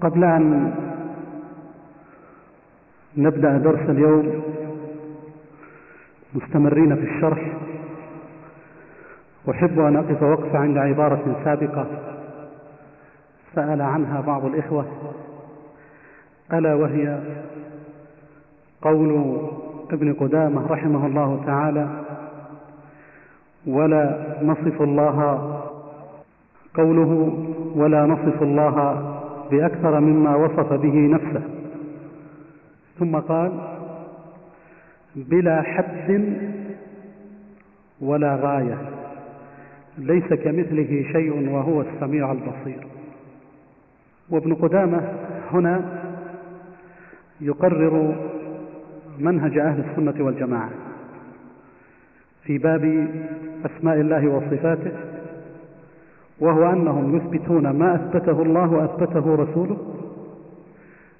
قبل أن نبدأ درس اليوم مستمرين في الشرح أحب أن أقف وقفة عند عبارة سابقة سأل عنها بعض الإخوة ألا وهي قول ابن قدامة رحمه الله تعالى ولا نصف الله قوله ولا نصف الله بأكثر مما وصف به نفسه. ثم قال بلا حد ولا غاية ليس كمثله شيء وهو السميع البصير. وابن قدامة هنا يقرر منهج أهل السنة والجماعة في باب أسماء الله وصفاته. وهو أنهم يثبتون ما أثبته الله وأثبته رسوله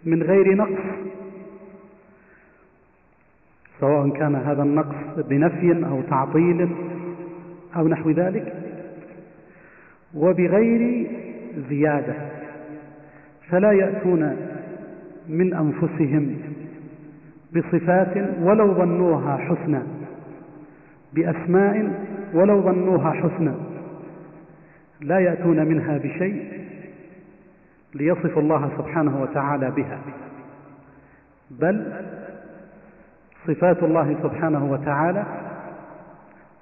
من غير نقص سواء كان هذا النقص بنفي أو تعطيل أو نحو ذلك وبغير زيادة فلا يأتون من أنفسهم بصفات ولو ظنوها حسنى بأسماء ولو ظنوها حسنى لا يأتون منها بشيء ليصف الله سبحانه وتعالى بها بل صفات الله سبحانه وتعالى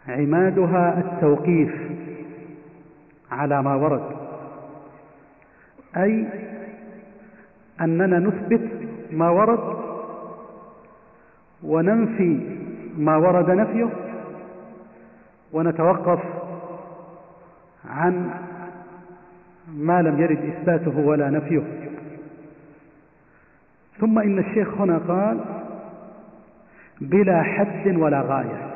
عمادها التوقيف على ما ورد أي أننا نثبت ما ورد وننفي ما ورد نفيه ونتوقف عن ما لم يرد إثباته ولا نفيه. ثم إن الشيخ هنا قال بلا حد ولا غاية.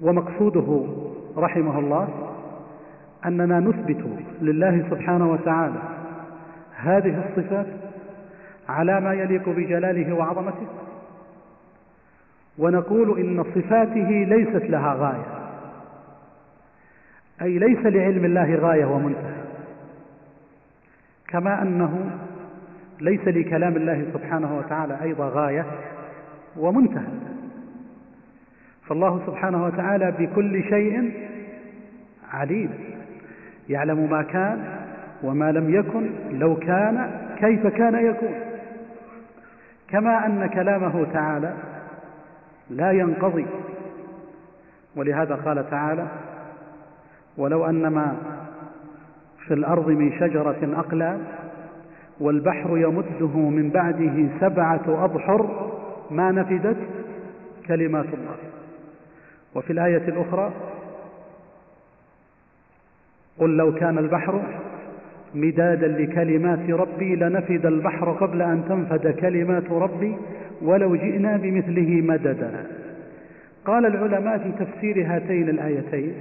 ومقصوده رحمه الله أننا نثبت لله سبحانه وتعالى هذه الصفات على ما يليق بجلاله وعظمته. ونقول إن صفاته ليست لها غاية. أي ليس لعلم الله غاية ومنتهى. كما أنه ليس لكلام الله سبحانه وتعالى أيضا غاية ومنتهى. فالله سبحانه وتعالى بكل شيء عليم. يعلم ما كان وما لم يكن لو كان كيف كان يكون. كما أن كلامه تعالى لا ينقضي. ولهذا قال تعالى ولو أن ما في الأرض من شجرة أقلام والبحر يمده من بعده سبعة أبحر ما نفدت كلمات الله. وفي الآية الأخرى قل لو كان البحر مدادا لكلمات ربي لنفد البحر قبل أن تنفد كلمات ربي ولو جئنا بمثله مددا. قال العلماء في تفسير هاتين الآيتين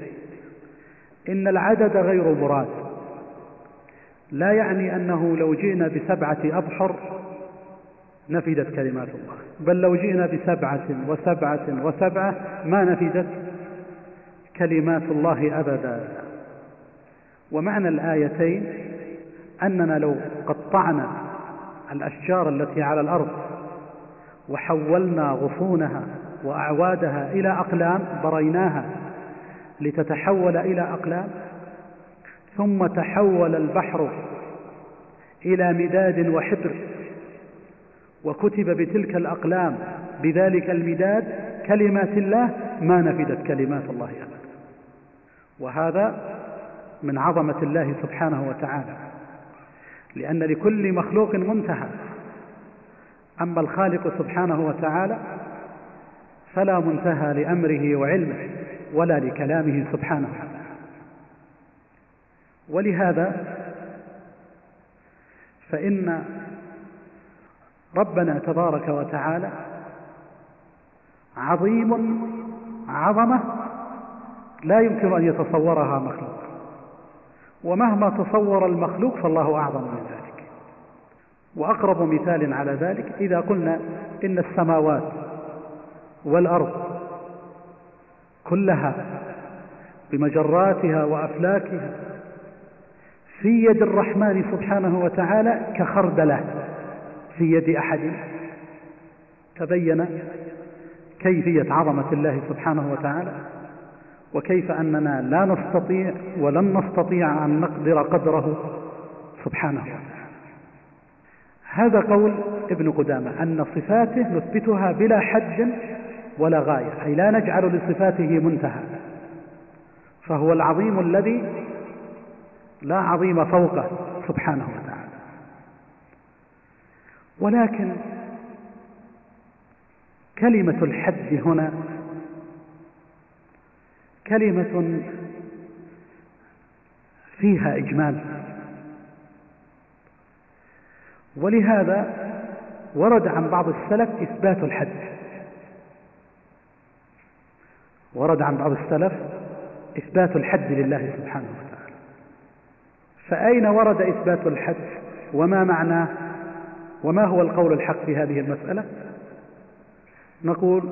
إن العدد غير مراد. لا يعني أنه لو جئنا بسبعة أبحر نفدت كلمات الله. بل لو جئنا بسبعة وسبعة وسبعة ما نفدت كلمات الله أبدا. ومعنى الآيتين أننا لو قطعنا الأشجار التي على الأرض وحولنا غصونها وأعوادها إلى أقلام بريناها لتتحول إلى أقلام ثم تحول البحر إلى مداد وحبر وكتب بتلك الأقلام بذلك المداد كلمات الله ما نفدت كلمات الله أبدا. وهذا من عظمة الله سبحانه وتعالى لأن لكل مخلوق منتهى. أما الخالق سبحانه وتعالى فلا منتهى لأمره وعلمه. ولا لكلامه سبحانه ولهذا فإن ربنا تبارك وتعالى عظيم عظمة لا يمكن أن يتصورها مخلوق. ومهما تصور المخلوق فالله أعظم من ذلك. وأقرب مثال على ذلك إذا قلنا إن السماوات والأرض كلها بمجراتها وأفلاكها في يد الرحمن سبحانه وتعالى كخردلة في يد أحد. تبين كيفية عظمة الله سبحانه وتعالى وكيف أننا لا نستطيع ولن نستطيع أن نقدر قدره سبحانه وتعالى. هذا قول ابن قدامة أن صفاته نثبتها بلا حد ولا غاية أي لا نجعل لصفاته منتهى. فهو العظيم الذي لا عظيم فوقه سبحانه وتعالى. ولكن كلمة الحد هنا كلمة فيها إجمال. ولهذا ورد عن بعض السلف إثبات الحد. ورد عن بعض السلف إثبات الحد لله سبحانه وتعالى. فأين ورد إثبات الحد؟ وما معناه وما هو القول الحق في هذه المسألة؟ نقول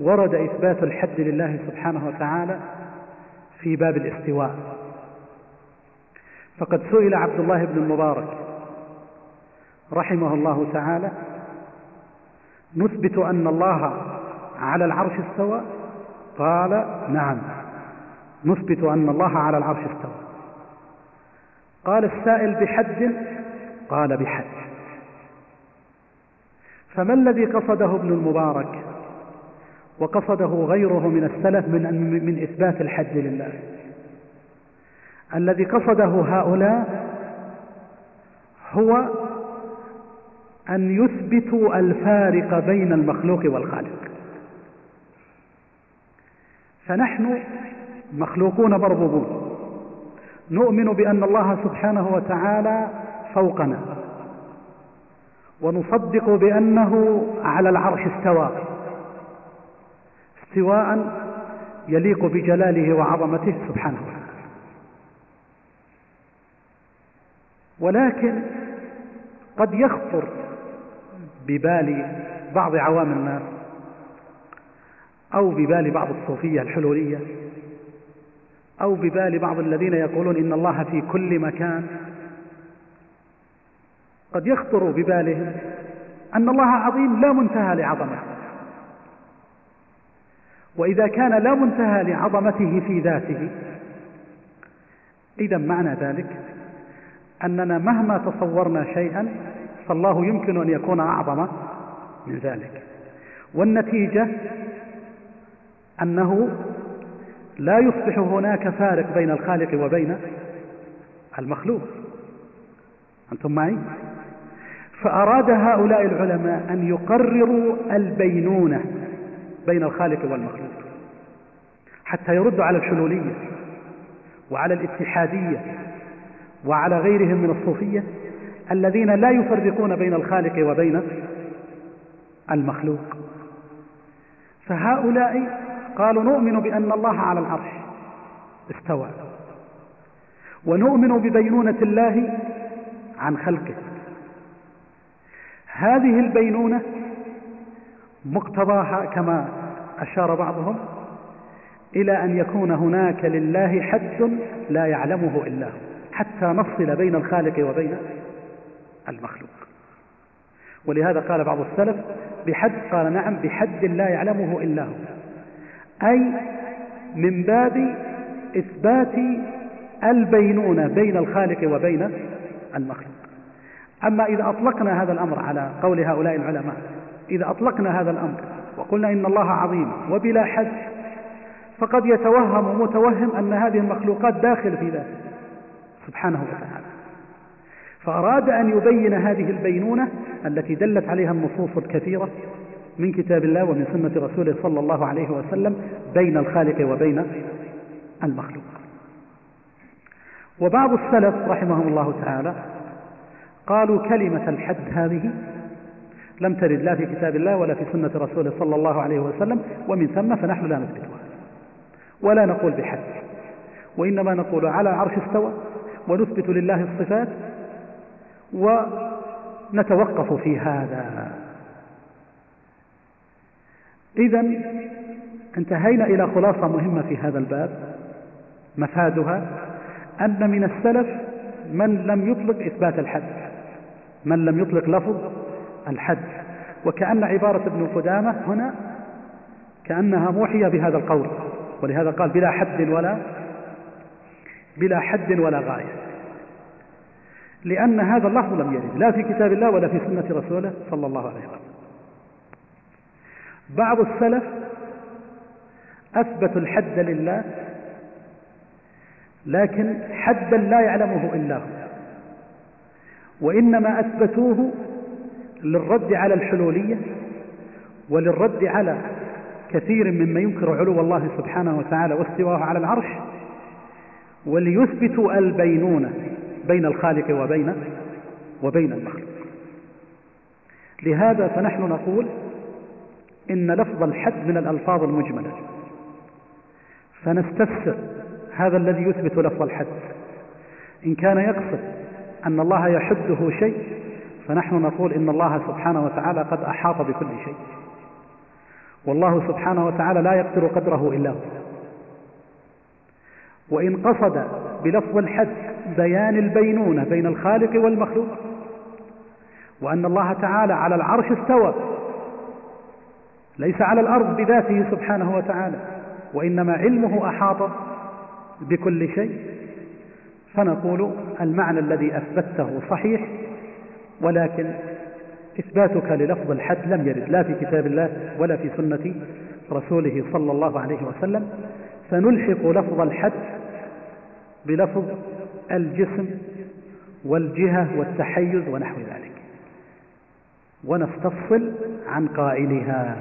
ورد إثبات الحد لله سبحانه وتعالى في باب الاستواء. فقد سئل عبد الله بن المبارك رحمه الله تعالى نثبت أن الله على العرش استوى؟ قال نعم. نثبت أن الله على العرش استوى. قال السائل بحد؟ قال بحد. فما الذي قصده ابن المبارك؟ وقصده غيره من السلف من, من إثبات الحد لله. الذي قصده هؤلاء هو أن يثبتوا الفارق بين المخلوق والخالق. فنحن مخلوقون مربوبون نؤمن بأن الله سبحانه وتعالى فوقنا. ونصدق بأنه على العرش استوى. استواء يليق بجلاله وعظمته سبحانه وتعالى. ولكن قد يخطر ببال بعض عوام الناس أو ببال بعض الصوفية الحلولية أو ببال بعض الذين يقولون إن الله في كل مكان. قد يخطر ببالهم أن الله عظيم لا منتهى لعظمته. وإذا كان لا منتهى لعظمته في ذاته إذا معنى ذلك أننا مهما تصورنا شيئا فالله يمكن أن يكون أعظم من ذلك. والنتيجة أنه لا يصبح هناك فارق بين الخالق وبين المخلوق أنتم معي؟ فأراد هؤلاء العلماء أن يقرروا البينونة بين الخالق والمخلوق حتى يردوا على الحلولية وعلى الاتحادية وعلى غيرهم من الصوفية الذين لا يفرقون بين الخالق وبين المخلوق فهؤلاء قالوا نؤمن بأن الله على العرش. استوى. ونؤمن ببينونة الله عن خلقه. هذه البينونة مقتضاها كما أشار بعضهم إلى أن يكون هناك لله حد لا يعلمه إلا هو. حتى نفصل بين الخالق وبين المخلوق. ولهذا قال بعض السلف بحد قال نعم بحد لا يعلمه إلا هو. أي من باب إثبات البينونة بين الخالق وبين المخلوق. أما إذا أطلقنا هذا الأمر على قول هؤلاء العلماء إذا أطلقنا هذا الأمر وقلنا إن الله عظيم وبلا حد فقد يتوهم متوهم أن هذه المخلوقات داخل في ذاته سبحانه وتعالى. فأراد أن يبين هذه البينونة التي دلت عليها النصوص الكثيرة من كتاب الله ومن سنة رسوله صلى الله عليه وسلم بين الخالق وبين المخلوق. وبعض السلف رحمهم الله تعالى قالوا كلمة الحد هذه لم ترد لا في كتاب الله ولا في سنة رسوله صلى الله عليه وسلم ومن ثم فنحن لا نثبتها ولا نقول بحد. وإنما نقول على عرش استوى ونثبت لله الصفات ونتوقف في هذا. إذا انتهينا إلى خلاصة مهمة في هذا الباب مفادها أن من السلف من لم يطلق إثبات الحد من لم يطلق لفظ الحد. وكأن عبارة ابن قدامة هنا كأنها موحية بهذا القول ولهذا قال بلا حد ولا بلا حد ولا غاية. لأن هذا اللفظ لم يرد لا في كتاب الله ولا في سنة رسوله صلى الله عليه وسلم. بعض السلف أثبتوا الحد لله لكن حدا لا يعلمه إلا هو وإنما أثبتوه للرد على الحلولية وللرد على كثير مما ينكر علو الله سبحانه وتعالى واستواه على العرش وليثبتوا البينونة بين الخالق وبين وبين المخلوق. لهذا فنحن نقول إن لفظ الحد من الألفاظ المجملة. فنستفسر هذا الذي يثبت لفظ الحد إن كان يقصد أن الله يحده شيء فنحن نقول إن الله سبحانه وتعالى قد أحاط بكل شيء. والله سبحانه وتعالى لا يقدر قدره إلا هو. وإن قصد بلفظ الحد بيان البينونة بين الخالق والمخلوق وأن الله تعالى على العرش استوى ليس على الأرض بذاته سبحانه وتعالى وإنما علمه أحاط بكل شيء. فنقول المعنى الذي أثبته صحيح ولكن إثباتك للفظ الحد لم يرد لا في كتاب الله ولا في سنة رسوله صلى الله عليه وسلم. فنلحق لفظ الحد بلفظ الجسم والجهة والتحيز ونحو ذلك. ونستفصل عن قائلها.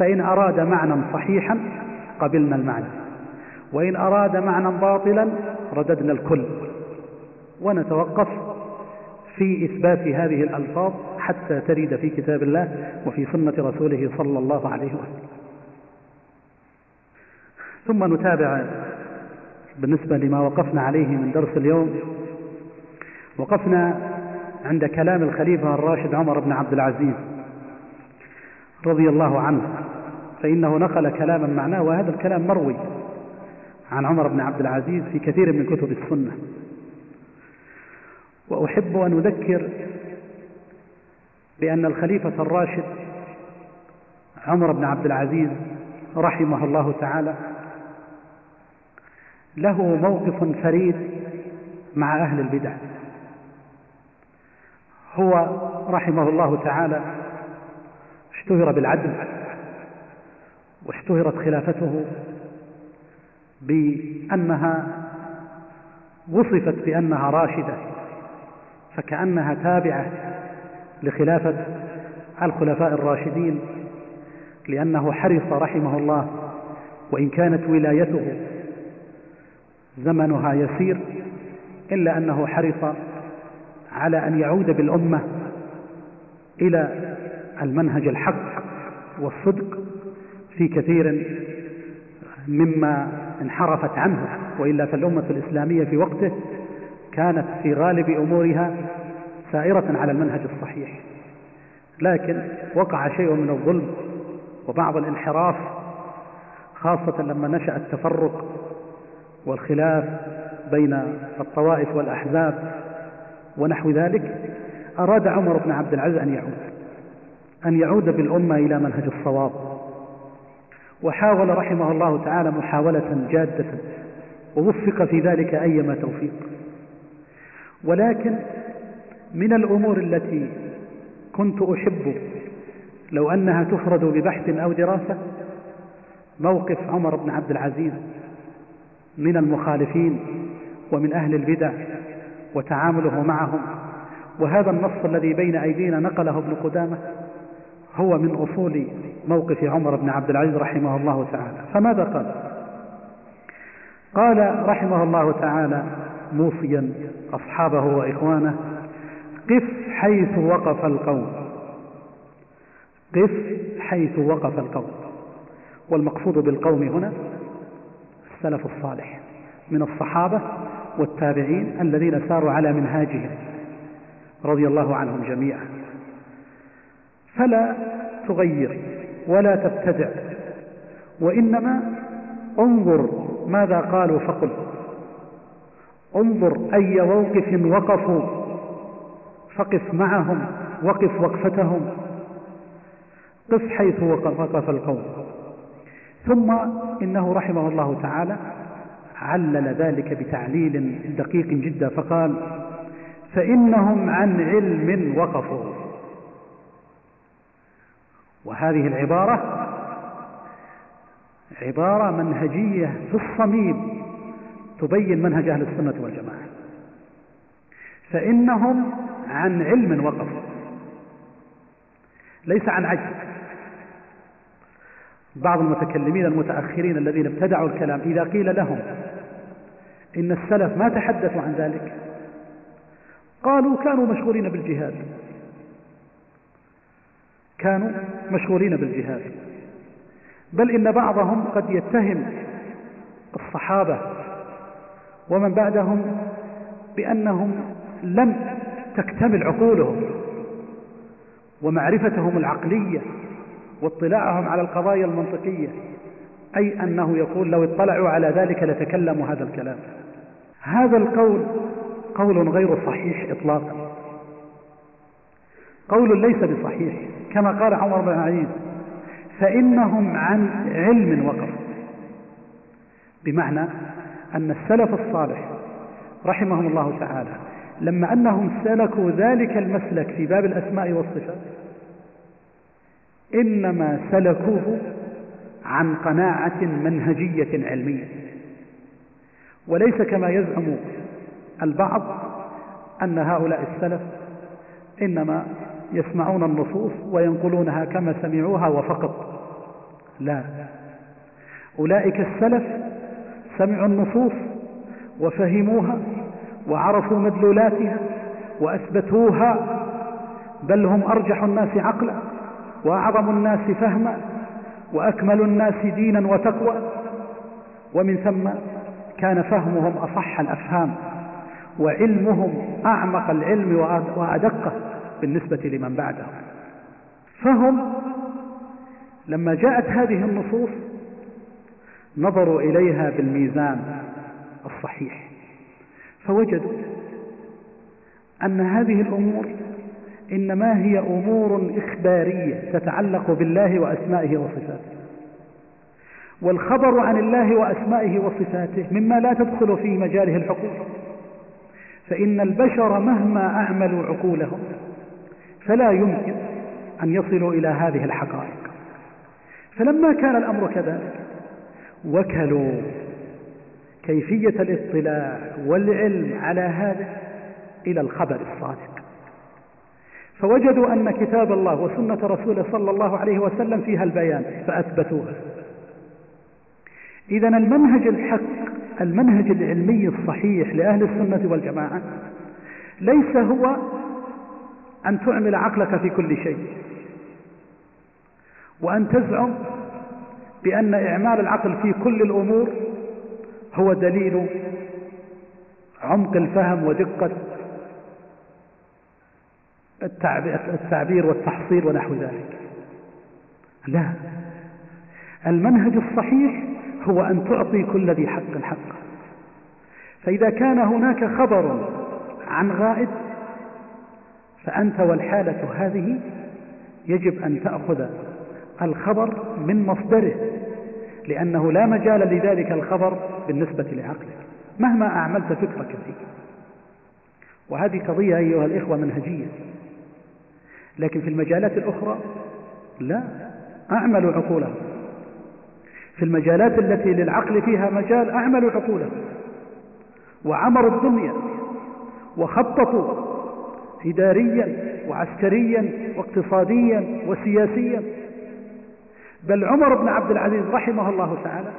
فإن أراد معنى صحيحا قبلنا المعنى وإن أراد معنى باطلا رددنا الكل ونتوقف في إثبات هذه الألفاظ حتى ترد في كتاب الله وفي سنة رسوله صلى الله عليه وسلم. ثم نتابع بالنسبة لما وقفنا عليه من درس اليوم. وقفنا عند كلام الخليفة الراشد عمر بن عبد العزيز رضي الله عنه. فإنه نقل كلاما معناه وهذا الكلام مروي عن عمر بن عبد العزيز في كثير من كتب السنة. وأحب أن أذكر بأن الخليفة الراشد عمر بن عبد العزيز رحمه الله تعالى له موقف فريد مع أهل البدع. هو رحمه الله تعالى اشتهر بالعدل. واشتهرت خلافته بأنها وصفت بأنها راشدة فكأنها تابعة لخلافة الخلفاء الراشدين لأنه حرص رحمه الله وإن كانت ولايته زمنها يسير إلا أنه حرص على أن يعود بالأمة إلى المنهج الحق والصدق في كثير مما انحرفت عنه وإلا فالأمة الإسلامية في وقته كانت في غالب أمورها سائرة على المنهج الصحيح. لكن وقع شيء من الظلم وبعض الانحراف خاصة لما نشأ التفرق والخلاف بين الطوائف والأحزاب ونحو ذلك أراد عمر بن عبد العزيز أن يعود أن يعود بالأمة إلى منهج الصواب. وحاول رحمه الله تعالى محاولة جادة ووفق في ذلك أيما توفيق. ولكن من الأمور التي كنت أحب لو أنها تفرد ببحث أو دراسة موقف عمر بن عبد العزيز من المخالفين ومن أهل البدع وتعامله معهم وهذا النص الذي بين أيدينا نقله ابن قدامة هو من أصول موقف عمر بن عبد العزيز رحمه الله تعالى. فماذا قال؟ قال رحمه الله تعالى موصيا أصحابه وإخوانه قف حيث وقف القوم قف حيث وقف القوم. والمقصود بالقوم هنا السلف الصالح من الصحابة والتابعين الذين ساروا على منهاجهم رضي الله عنهم جميعا. فلا تغير ولا تبتدع. وإنما انظر ماذا قالوا فقل. انظر أي موقف وقفوا. فقف معهم وقف وقفتهم. قف حيث وقف القوم. ثم إنه رحمه الله تعالى علل ذلك بتعليل دقيق جدا فقال فإنهم عن علم وقفوا. وهذه العبارة عبارة منهجية في الصميم تبين منهج أهل السنة والجماعة. فإنهم عن علم وقفوا ليس عن عجز. بعض المتكلمين المتأخرين الذين ابتدعوا الكلام إذا قيل لهم إن السلف ما تحدثوا عن ذلك قالوا كانوا مشغولين بالجهاد. كانوا مشغولين بالجهاد. بل إن بعضهم قد يتهم الصحابة ومن بعدهم بأنهم لم تكتمل عقولهم ومعرفتهم العقلية واطلاعهم على القضايا المنطقية أي أنه يقول لو اطلعوا على ذلك لتكلموا هذا الكلام. هذا القول قول غير صحيح إطلاقا. قول ليس بصحيح كما قال عمر بن عزيز فإنهم عن علم وقفوا بمعنى أن السلف الصالح رحمهم الله تعالى لما أنهم سلكوا ذلك المسلك في باب الأسماء والصفات إنما سلكوه عن قناعة منهجية علمية. وليس كما يزعم البعض أن هؤلاء السلف إنما يسمعون النصوص وينقلونها كما سمعوها وفقط. لا. أولئك السلف سمعوا النصوص وفهموها وعرفوا مدلولاتها وأثبتوها بل هم أرجح الناس عقلا وأعظم الناس فهما وأكمل الناس دينا وتقوى. ومن ثم كان فهمهم أصح الأفهام وعلمهم أعمق العلم وأدقة. بالنسبة لمن بعدهم. فهم لما جاءت هذه النصوص نظروا إليها بالميزان الصحيح فوجدوا أن هذه الأمور إنما هي أمور إخبارية تتعلق بالله وأسمائه وصفاته. والخبر عن الله وأسمائه وصفاته مما لا تدخل في مجاله الحقوق فإن البشر مهما أعملوا عقولهم فلا يمكن أن يصلوا إلى هذه الحقائق. فلما كان الأمر كذلك وكلوا كيفية الاطلاع والعلم على هذا إلى الخبر الصادق. فوجدوا أن كتاب الله وسنة رسوله صلى الله عليه وسلم فيها البيان فأثبتوها إذا المنهج الحق المنهج العلمي الصحيح لأهل السنة والجماعة ليس هو أن تعمل عقلك في كل شيء. وأن تزعم بأن إعمال العقل في كل الأمور هو دليل عمق الفهم ودقة التعبير والتحصيل ونحو ذلك. لا. المنهج الصحيح هو أن تعطي كل ذي حق حقه فإذا كان هناك خبر عن غائب فأنت والحالة هذه يجب أن تأخذ الخبر من مصدره لأنه لا مجال لذلك الخبر بالنسبة لعقلك مهما أعملت فكرك فيه وهذه قضية أيها الإخوة منهجية. لكن في المجالات الأخرى لا أعملوا عقولهم. في المجالات التي للعقل فيها مجال أعملوا عقولهم. وعمروا الدنيا وخططوا إداريا وعسكريا واقتصاديا وسياسيا. بل عمر بن عبد العزيز رحمه الله تعالى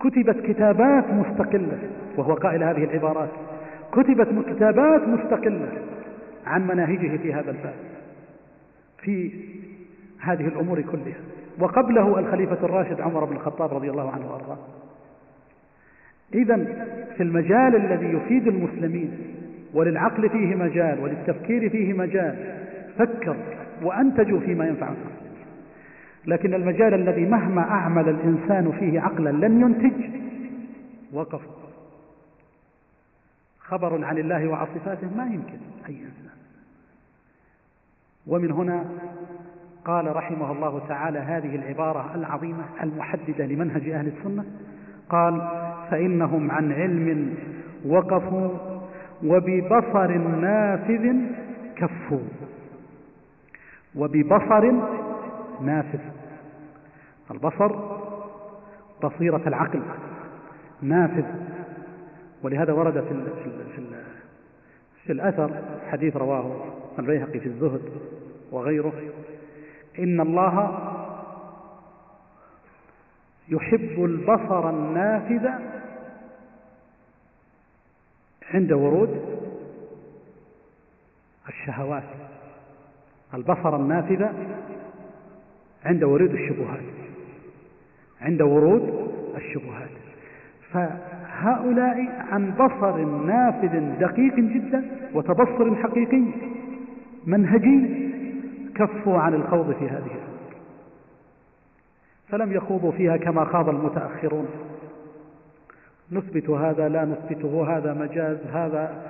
كتبت كتابات مستقلة وهو قائل هذه العبارات كتبت كتابات مستقلة عن مناهجه في هذا الباب في هذه الأمور كلها. وقبله الخليفة الراشد عمر بن الخطاب رضي الله عنه وأرضاه. إذا في المجال الذي يفيد المسلمين وللعقل فيه مجال وللتفكير فيه مجال. فكر وأنتجوا فيما ينفع لكن المجال الذي مهما أعمل الإنسان فيه عقلا لن ينتج وقف. خبر عن الله وعن صفاته ما يمكن أي إنسان. ومن هنا قال رحمه الله تعالى هذه العبارة العظيمة المحددة لمنهج أهل السنة. قال فإنهم عن علم وقفوا وببصر نافذ كفوا وببصر نافذ. البصر بصيرة العقل. نافذ. ولهذا ورد في ال في ال في, ال في الأثر حديث رواه البيهقي في الزهد وغيره إن الله يحب البصر النافذ عند ورود الشهوات البصر النافذ عند ورود الشبهات عند ورود الشبهات. فهؤلاء عن بصر نافذ دقيق جدا وتبصر حقيقي منهجي كفوا عن الخوض في هذه الأمور. فلم يخوضوا فيها كما خاض المتأخرون. نثبت هذا لا نثبته هذا مجاز هذا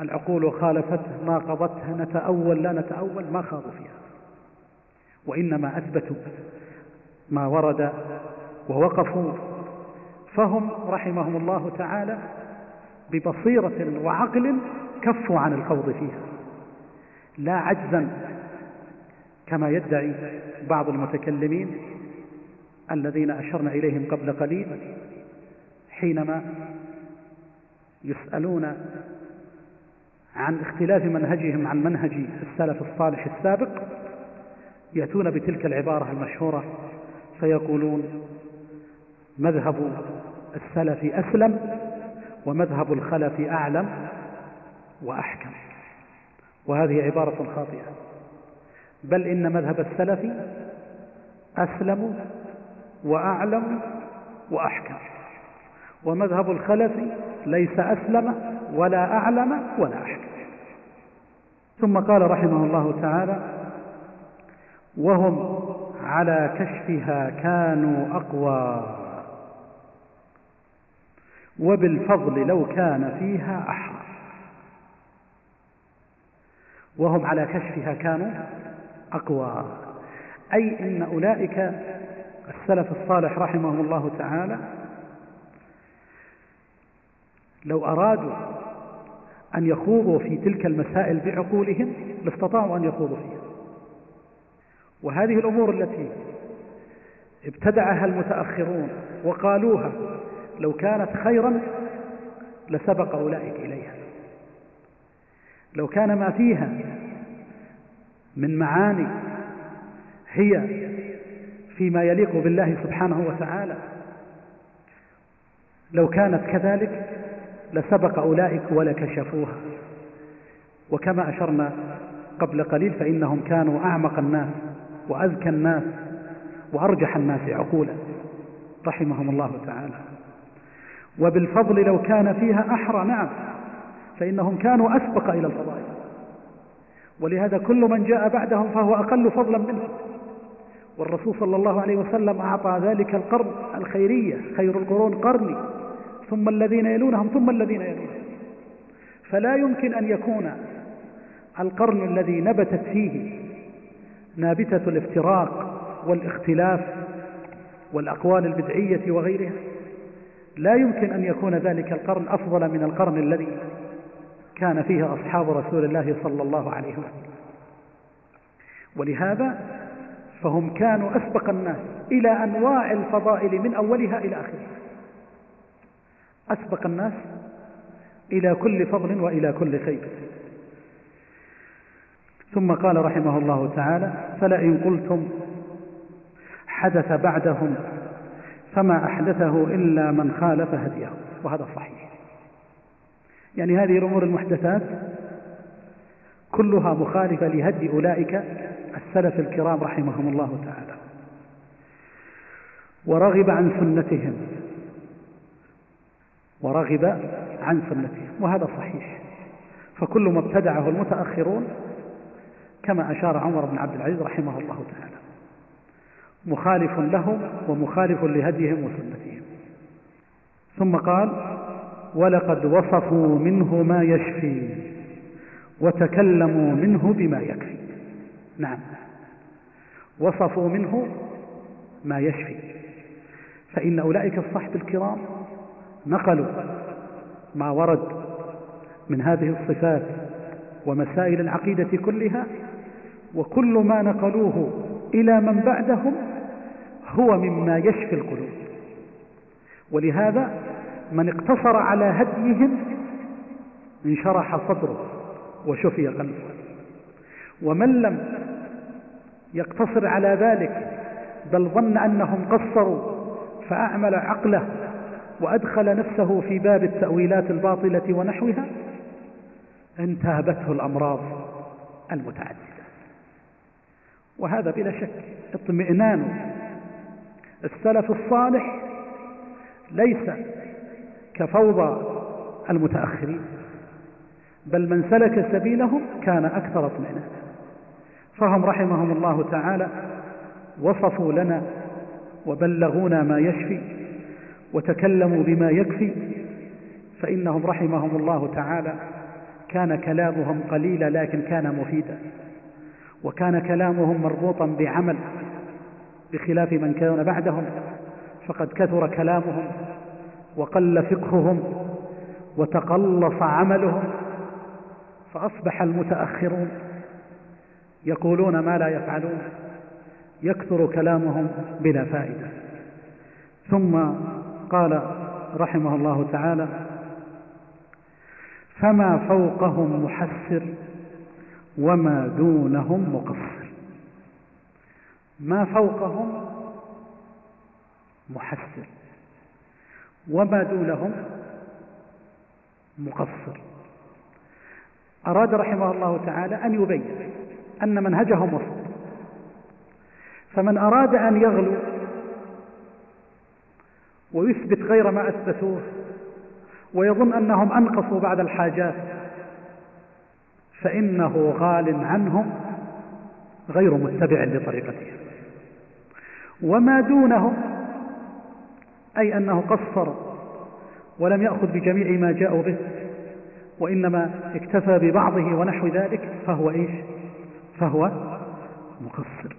العقول خالفته ناقضته نتأول لا نتأول ما خاضوا فيها. وإنما أثبتوا ما ورد ووقفوا. فهم رحمهم الله تعالى ببصيرة وعقل كفوا عن الخوض فيها. لا عجزا كما يدعي بعض المتكلمين الذين أشرنا إليهم قبل قليل حينما يسألون عن اختلاف منهجهم عن منهج السلف الصالح السابق يأتون بتلك العبارة المشهورة فيقولون مذهب السلف أسلم ومذهب الخلف أعلم وأحكم. وهذه عبارة خاطئة. بل إن مذهب السلف أسلم وأعلم وأحكم. ومذهب الخلف ليس أسلم ولا أعلم ولا أحكم. ثم قال رحمه الله تعالى وهم على كشفها كانوا أقوى. وبالفضل لو كان فيها أحرى وهم على كشفها كانوا أقوى. أي إن أولئك السلف الصالح رحمهم الله تعالى لو أرادوا أن يخوضوا في تلك المسائل بعقولهم لاستطاعوا أن يخوضوا فيها. وهذه الأمور التي ابتدعها المتأخرون وقالوها لو كانت خيرا لسبق أولئك إليها. لو كان ما فيها من معاني هي فيما يليق بالله سبحانه وتعالى لو كانت كذلك لسبق أولئك ولكشفوها. وكما أشرنا قبل قليل فإنهم كانوا أعمق الناس وأذكى الناس وأرجح الناس عقولا. رحمهم الله تعالى. وبالفضل لو كان فيها أحرى نعم فإنهم كانوا أسبق إلى الفضائل. ولهذا كل من جاء بعدهم فهو أقل فضلا منهم. والرسول صلى الله عليه وسلم أعطى ذلك القرن الخيرية خير القرون قرني. ثم الذين يلونهم ثم الذين يلونهم. فلا يمكن أن يكون القرن الذي نبتت فيه نابتة الافتراق والاختلاف والأقوال البدعية وغيرها. لا يمكن أن يكون ذلك القرن أفضل من القرن الذي كان فيه أصحاب رسول الله صلى الله عليه وسلم. ولهذا فهم كانوا أسبق الناس إلى أنواع الفضائل من أولها إلى آخرها. أسبق الناس إلى كل فضل وإلى كل خير ثم قال رحمه الله تعالى فلئن قلتم حدث بعدهم فما أحدثه إلا من خالف هديه. وهذا صحيح. يعني هذه الأمور المحدثات كلها مخالفة لهدي أولئك السلف الكرام رحمهم الله تعالى. ورغب عن سنتهم. ورغب عن سنتهم وهذا صحيح. فكل ما ابتدعه المتأخرون كما أشار عمر بن عبد العزيز رحمه الله تعالى. مخالف لهم ومخالف لهديهم وسنتهم. ثم قال ولقد وصفوا منه ما يشفي وتكلموا منه بما يكفي. نعم. وصفوا منه ما يشفي. فإن أولئك الصحب الكرام نقلوا ما ورد من هذه الصفات ومسائل العقيدة كلها وكل ما نقلوه إلى من بعدهم هو مما يشفي القلوب. ولهذا من اقتصر على هديهم انشرح صدره وشفي قلبه. ومن لم يقتصر على ذلك بل ظن أنهم قصروا فأعمل عقله وأدخل نفسه في باب التأويلات الباطلة ونحوها انتابته الأمراض المتعددة. وهذا بلا شك اطمئنان. السلف الصالح ليس كفوضى المتأخرين بل من سلك سبيلهم كان أكثر اطمئنانا. فهم رحمهم الله تعالى وصفوا لنا وبلغونا ما يشفي وتكلموا بما يكفي فإنهم رحمهم الله تعالى. كان كلامهم قليلا لكن كان مفيدا وكان كلامهم مربوطا بعمل بخلاف من كان بعدهم. فقد كثر كلامهم وقل فقههم وتقلص عملهم فأصبح المتأخرون يقولون ما لا يفعلون يكثر كلامهم بلا فائدة. ثم قال رحمه الله تعالى فما فوقهم محسر وما دونهم مقصر. ما فوقهم محسر وما دونهم مقصر. أراد رحمه الله تعالى أن يبين أن منهجهم وسط. فمن أراد أن يغلو ويثبت غير ما أثبتوه ويظن أنهم أنقصوا بعد الحاجات فإنه غال عنهم غير متبع لطريقتهم وما دونهم أي أنه قصر ولم يأخذ بجميع ما جاءوا به وإنما اكتفى ببعضه ونحو ذلك فهو إيش؟ فهو مقصر.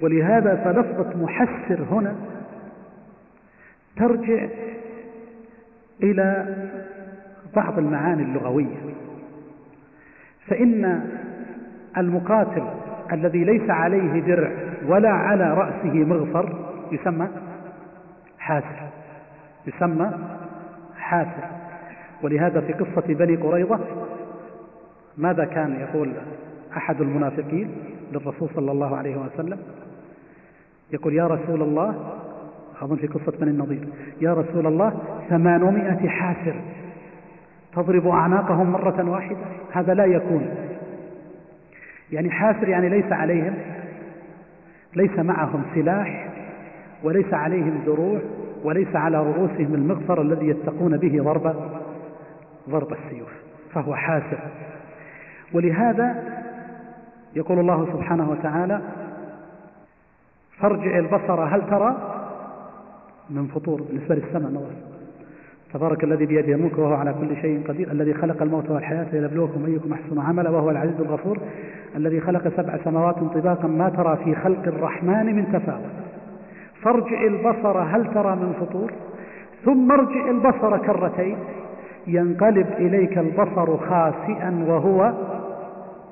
ولهذا فلفظة محسر هنا ترجع إلى بعض المعاني اللغوية. فإن المقاتل الذي ليس عليه درع ولا على رأسه مغفر يسمى حاسر يسمى حاسر. ولهذا في قصة بني قريظة ماذا كان يقول أحد المنافقين للرسول صلى الله عليه وسلم؟ يقول يا رسول الله أظن في قصة بني النضير. يا رسول الله ثمانمائة حاسر تضرب أعناقهم مرة واحدة. هذا لا يكون. يعني حاسر يعني ليس عليهم. ليس معهم سلاح وليس عليهم دروع وليس على رؤوسهم المغفر الذي يتقون به ضرب ضرب السيوف. فهو حاسر ولهذا يقول الله سبحانه وتعالى فارجع البصر هل ترى؟ من فطور بالنسبة للسماء نظر تبارك الذي بيده الملك وهو على كل شيء قدير الذي خلق الموت والحياة ليبلوكم أيكم أحسن عملا وهو العزيز الغفور الذي خلق سبع سماوات طباقا ما ترى في خلق الرحمن من تفاوت. فارجع البصر هل ترى من فطور؟ ثم ارجع البصر كرتين. ينقلب إليك البصر خاسئا وهو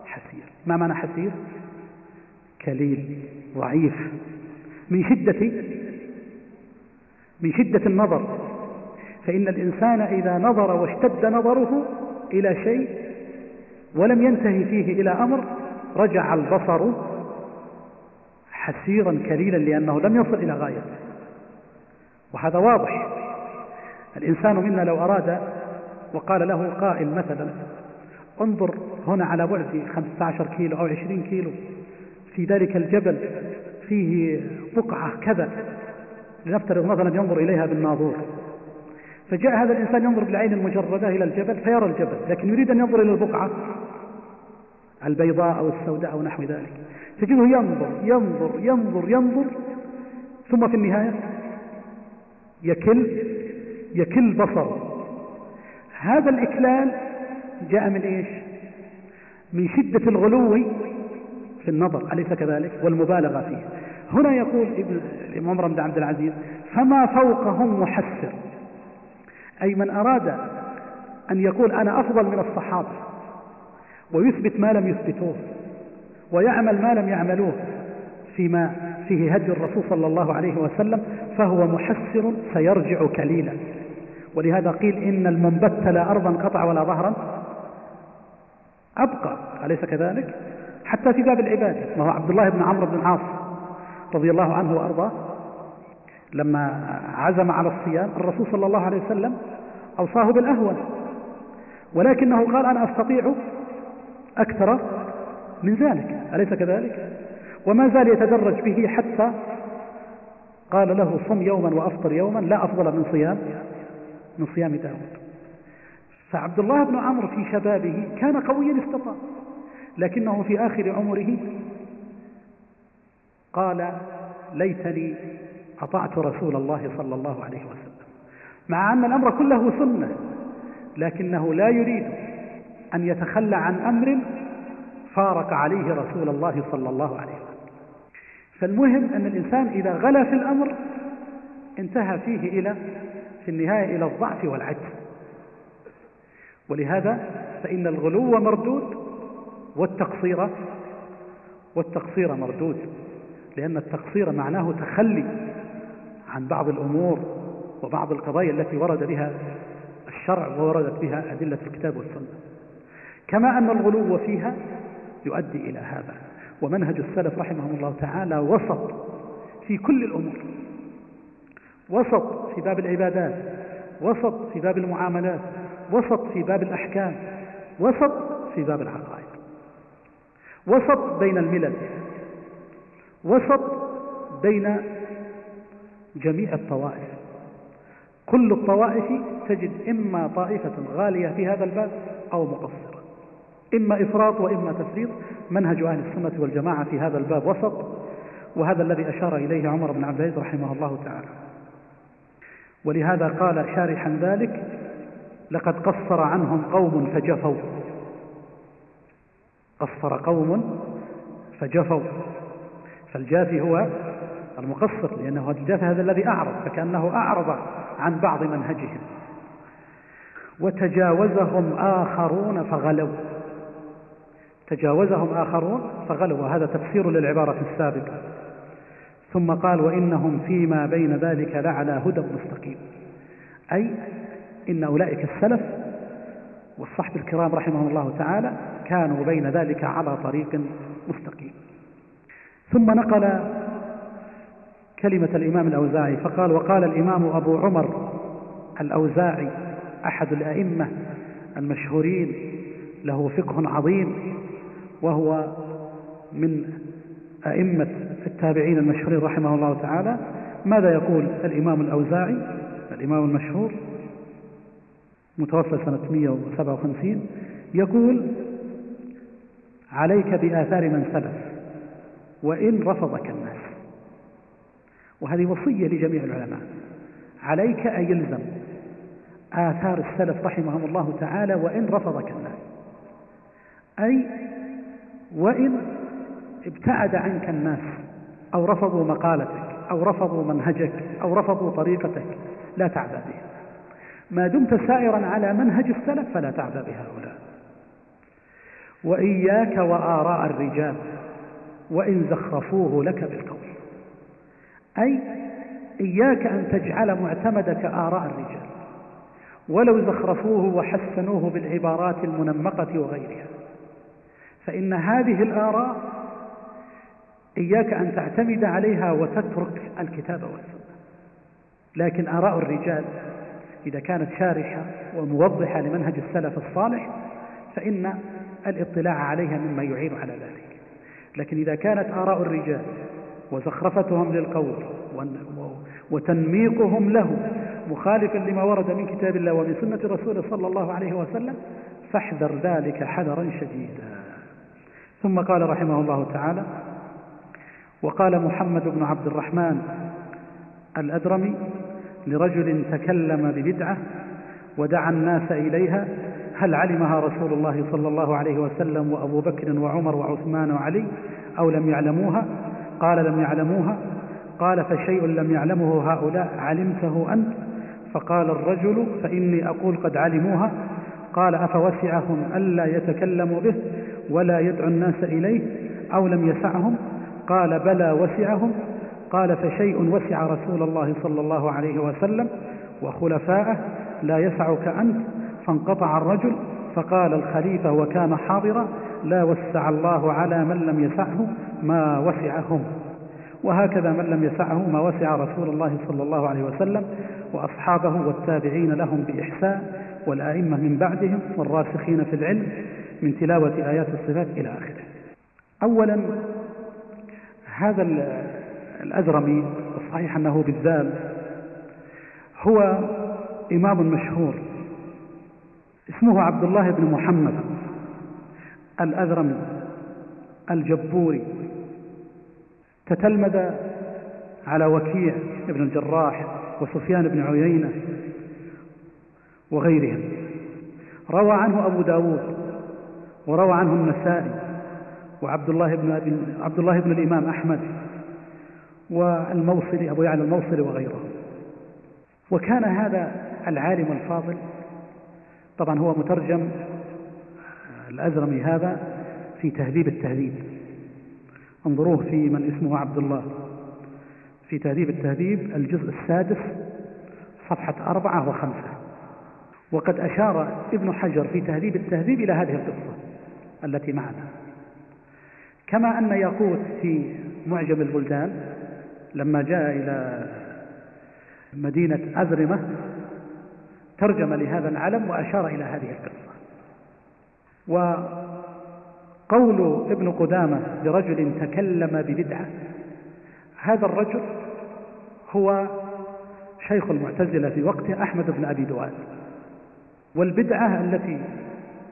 حسير. ما معنى حسير؟ كليل ضعيف. من شدة من شدة النظر. فإن الإنسان إذا نظر واشتد نظره إلى شيء ولم ينتهي فيه إلى أمر رجع البصر حسيرا كليلا لأنه لم يصل إلى غاية. وهذا واضح. الإنسان منا لو أراد وقال له قائل مثلا انظر هنا على بعد 15 كيلو أو 20 كيلو في ذلك الجبل فيه بقعة كذا. لنفترض مثلا ينظر إليها بالناظور. فجاء هذا الإنسان ينظر بالعين المجردة إلى الجبل فيرى الجبل لكن يريد أن ينظر إلى البقعة البيضاء أو السوداء أو نحو ذلك. تجده ينظر ينظر ينظر ينظر ثم في النهاية يكل يكل بصره. هذا الإكلال جاء من إيش؟ من شدة الغلو في النظر أليس كذلك؟ والمبالغة فيه. هنا يقول ابن الإمام بن عبد العزيز فما فوقهم محسر. أي من أراد أن يقول أنا أفضل من الصحابة ويثبت ما لم يثبتوه ويعمل ما لم يعملوه فيما فيه هدي الرسول صلى الله عليه وسلم فهو محسر سيرجع كليلا. ولهذا قيل إن المنبت لا أرضا قطع ولا ظهرا. أبقى أليس كذلك؟ حتى في باب العبادة ما هو عبد الله بن عمرو بن العاص. رضي الله عنه وأرضاه لما عزم على الصيام الرسول صلى الله عليه وسلم أوصاه بالأهون ولكنه قال أنا أستطيع أكثر من ذلك أليس كذلك؟ وما زال يتدرج به حتى قال له صم يوما وأفطر يوما لا أفضل من صيام من صيام داود. فعبد الله بن عمرو في شبابه كان قويا استطاع لكنه في آخر عمره قال ليتني أطعت رسول الله صلى الله عليه وسلم. مع أن الأمر كله سنة لكنه لا يريد أن يتخلى عن أمر فارق عليه رسول الله صلى الله عليه وسلم. فالمهم أن الإنسان إذا غلا في الأمر انتهى فيه إلى في النهاية إلى الضعف والعجز. ولهذا فإن الغلو مردود والتقصير والتقصير مردود. لأن التقصير معناه تخلي عن بعض الأمور وبعض القضايا التي ورد بها الشرع ووردت بها أدلة الكتاب والسنة. كما أن الغلو فيها يؤدي إلى هذا. ومنهج السلف رحمهم الله تعالى وسط في كل الأمور. وسط في باب العبادات وسط في باب المعاملات وسط في باب الأحكام وسط في باب العقائد. وسط بين الملل. وسط بين جميع الطوائف. كل الطوائف تجد إما طائفة غالية في هذا الباب أو مقصرة. إما إفراط وإما تفريط. منهج أهل السنة والجماعة في هذا الباب وسط وهذا الذي أشار إليه عمر بن عبد العزيز رحمه الله تعالى. ولهذا قال شارحا ذلك لقد قصر عنهم قوم فجفوا. قصر قوم فجفوا. فالجافي هو المقصر لأنه الجافي هذا الذي أعرض فكأنه أعرض عن بعض منهجهم. وتجاوزهم آخرون فغلوا. تجاوزهم آخرون فغلوا وهذا تفسير للعبارة السابقة. ثم قال وإنهم فيما بين ذلك لعلى هدى مستقيم. أي إن أولئك السلف والصحب الكرام رحمهم الله تعالى كانوا بين ذلك على طريق مستقيم. ثم نقل كلمة الإمام الأوزاعي فقال وقال الإمام أبو عمر الأوزاعي أحد الأئمة المشهورين له فقه عظيم وهو من أئمة التابعين المشهورين رحمه الله تعالى. ماذا يقول الإمام الأوزاعي؟ الإمام المشهور متوفى سنة 157 يقول عليك بآثار من سلف وإن رفضك الناس. وهذه وصية لجميع العلماء. عليك أن يلزم آثار السلف رحمهم الله تعالى وإن رفضك الناس. أي وإن ابتعد عنك الناس أو رفضوا مقالتك أو رفضوا منهجك أو رفضوا طريقتك لا تعبى به ما دمت سائرا على منهج السلف فلا تعبى بهؤلاء وإياك وآراء الرجال. وإن زخرفوه لك بالقول. أي إياك أن تجعل معتمدك آراء الرجال. ولو زخرفوه وحسنوه بالعبارات المنمقة وغيرها. فإن هذه الآراء إياك أن تعتمد عليها وتترك الكتاب والسنة. لكن آراء الرجال إذا كانت شارحة وموضحة لمنهج السلف الصالح فإن الاطلاع عليها مما يعين على ذلك. لكن إذا كانت آراء الرجال وزخرفتهم للقول وتنميقهم له مخالفا لما ورد من كتاب الله ومن سنة رسوله صلى الله عليه وسلم فاحذر ذلك حذرا شديدا. ثم قال رحمه الله تعالى وقال محمد بن عبد الرحمن الأدرمي لرجل تكلم ببدعة ودعا الناس إليها هل علمها رسول الله صلى الله عليه وسلم وأبو بكر وعمر وعثمان وعلي أو لم يعلموها؟ قال لم يعلموها. قال فشيء لم يعلمه هؤلاء علمته أنت؟ فقال الرجل فإني أقول قد علموها. قال أفوسعهم ألا يتكلموا به ولا يدعو الناس إليه أو لم يسعهم؟ قال بلى وسعهم. قال فشيء وسع رسول الله صلى الله عليه وسلم وخلفاءه لا يسعك أنت. فانقطع الرجل فقال الخليفة وكان حاضرا لا وسع الله على من لم يسعه ما وسعهم. وهكذا من لم يسعه ما وسع رسول الله صلى الله عليه وسلم وأصحابه والتابعين لهم بإحسان والأئمة من بعدهم والراسخين في العلم من تلاوة آيات الصفات إلى آخره. أولا هذا الأذرمي الصحيح أنه بالذال هو إمام مشهور. اسمه عبد الله بن محمد الأذرمي الجبوري. تتلمذ على وكيع بن الجراح وسفيان بن عيينة وغيرهم. روى عنه أبو داود وروى عنه النسائي وعبد الله بن أبي عبد الله بن الإمام أحمد والموصلي أبو يعلى الموصلي وغيره. وكان هذا العالم الفاضل طبعا هو مترجم الأزرمي هذا في تهذيب التهذيب. انظروه في من اسمه عبد الله. في تهذيب التهذيب الجزء السادس صفحة أربعة وخمسة. وقد أشار ابن حجر في تهذيب التهذيب إلى هذه القصة التي معنا. كما أن ياقوت في معجم البلدان لما جاء إلى مدينة أزرمة ترجم لهذا العلم وأشار إلى هذه القصة. وقول ابن قدامة لرجل تكلم ببدعة هذا الرجل هو شيخ المعتزلة في وقته أحمد بن أبي دواد. والبدعة التي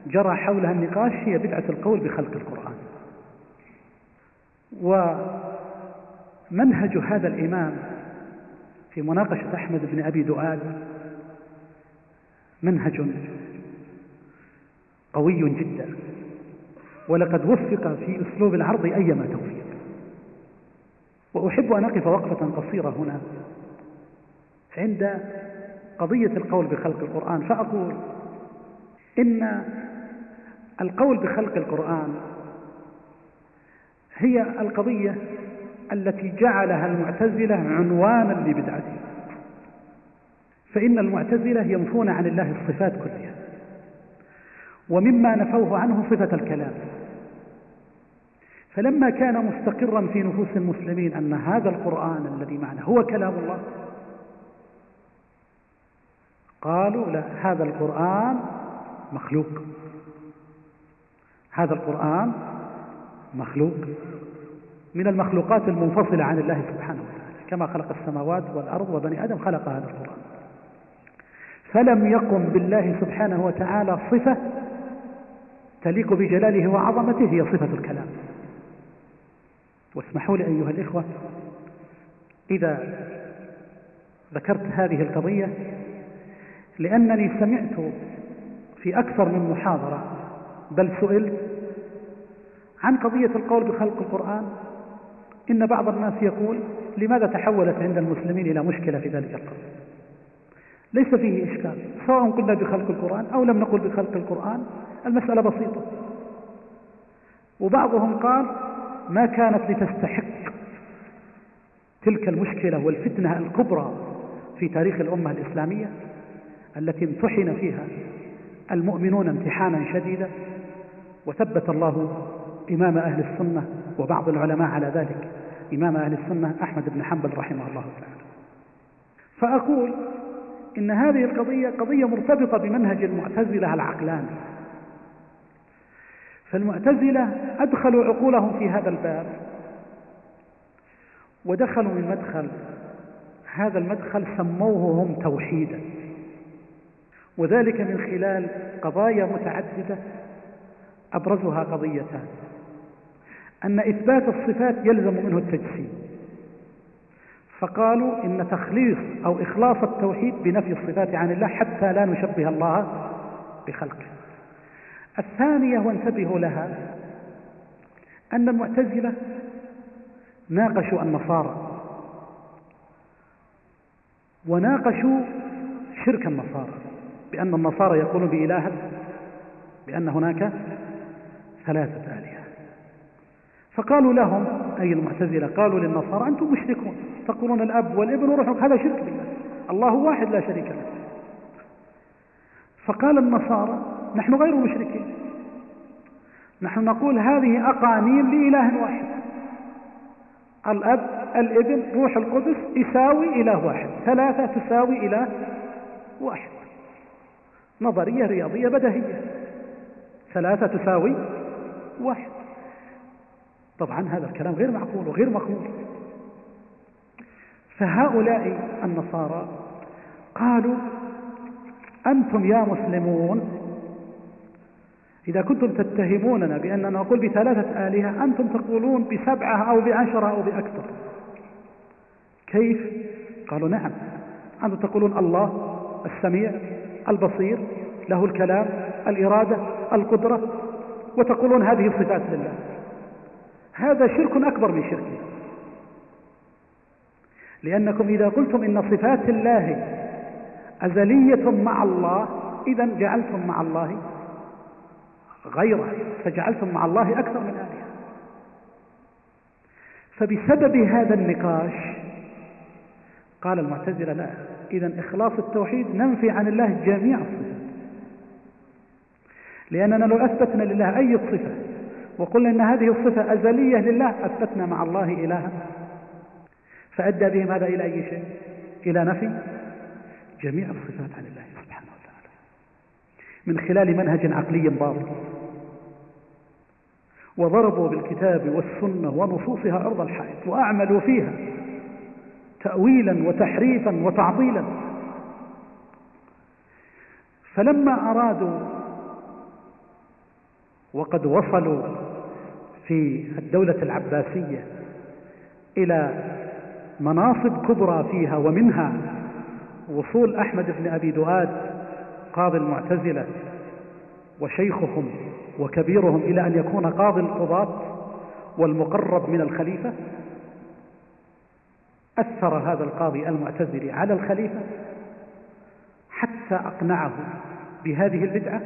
جرى حولها النقاش هي بدعة القول بخلق القرآن. ومنهج هذا الإمام في مناقشة أحمد بن أبي دؤاد منهج قوي جدا. ولقد وفق في أسلوب العرض أيما توفيق. وأحب أن أقف وقفة قصيرة هنا. عند قضية القول بخلق القرآن فأقول إن القول بخلق القرآن هي القضية التي جعلها المعتزلة عنوانا لبدعتهم فإن المعتزلة ينفون عن الله الصفات كلها. ومما نفوه عنه صفة الكلام. فلما كان مستقرا في نفوس المسلمين أن هذا القرآن الذي معنا هو كلام الله قالوا لا هذا القرآن مخلوق. هذا القرآن مخلوق. من المخلوقات المنفصلة عن الله سبحانه وتعالى. كما خلق السماوات والأرض وبني آدم خلق هذا القرآن. فلم يقم بالله سبحانه وتعالى صفة تليق بجلاله وعظمته هي صفة الكلام. واسمحوا لي أيها الإخوة إذا ذكرت هذه القضية لأنني سمعت في أكثر من محاضرة بل سئلت عن قضية القول بخلق القرآن إن بعض الناس يقول لماذا تحولت عند المسلمين إلى مشكلة في ذلك القول؟ ليس فيه إشكال سواء قلنا بخلق القرآن أو لم نقل بخلق القرآن المسألة بسيطة. وبعضهم قال ما كانت لتستحق تلك المشكلة والفتنة الكبرى في تاريخ الأمة الإسلامية التي امتحن فيها المؤمنون امتحانا شديدا وثبت الله إمام أهل السنة وبعض العلماء على ذلك إمام أهل السنة أحمد بن حنبل رحمه الله تعالى. فأقول إن هذه القضية قضية مرتبطة بمنهج المعتزلة العقلاني. فالمعتزلة أدخلوا عقولهم في هذا الباب ودخلوا من مدخل هذا المدخل سموه هم توحيدا. وذلك من خلال قضايا متعددة أبرزها قضيتان. أن إثبات الصفات يلزم منه التجسيم فقالوا إن تخليص أو إخلاص التوحيد بنفي الصفات عن الله حتى لا نشبه الله بخلقه. الثانية وانتبهوا لها أن المعتزلة ناقشوا النصارى وناقشوا شرك النصارى بأن النصارى يقولون بإله بأن هناك ثلاثة آلهة. فقالوا لهم أي المعتزلة قالوا للنصارى أنتم مشركون. تقولون الأب والابن وروح هذا شرك بالله. الله واحد لا شريك له. فقال النصارى نحن غير مشركين. نحن نقول هذه أقانيم لإله واحد. الأب الابن روح القدس يساوي إله واحد. ثلاثة تساوي إله واحد. نظرية رياضية بدهية. ثلاثة تساوي واحد. طبعا هذا الكلام غير معقول وغير مقبول. فهؤلاء النصارى قالوا أنتم يا مسلمون إذا كنتم تتهموننا بأننا نقول بثلاثة آلهة أنتم تقولون بسبعة أو بعشرة أو بأكثر. كيف؟ قالوا نعم أنتم تقولون الله السميع البصير له الكلام الإرادة القدرة وتقولون هذه صفات لله. هذا شرك أكبر من شركه. لأنكم إذا قلتم إن صفات الله أزلية مع الله إذا جعلتم مع الله غيره فجعلتم مع الله أكثر من آلهة. فبسبب هذا النقاش قال المعتزلة لا إذا إخلاص التوحيد ننفي عن الله جميع الصفات. لأننا لو أثبتنا لله أي صفة وقلنا إن هذه الصفة أزلية لله أثبتنا مع الله إلها. فأدى بهم هذا إلى أي شيء؟ إلى نفي جميع الصفات عن الله سبحانه وتعالى. من خلال منهج عقلي باطل. وضربوا بالكتاب والسنة ونصوصها أرض الحائط وأعملوا فيها تأويلا وتحريفا وتعطيلا. فلما أرادوا وقد وصلوا في الدولة العباسية إلى مناصب كبرى فيها ومنها وصول أحمد بن أبي دؤاد قاضي المعتزلة وشيخهم وكبيرهم إلى أن يكون قاضي القضاة والمقرب من الخليفة. أثر هذا القاضي المعتزلي على الخليفة حتى أقنعه بهذه البدعة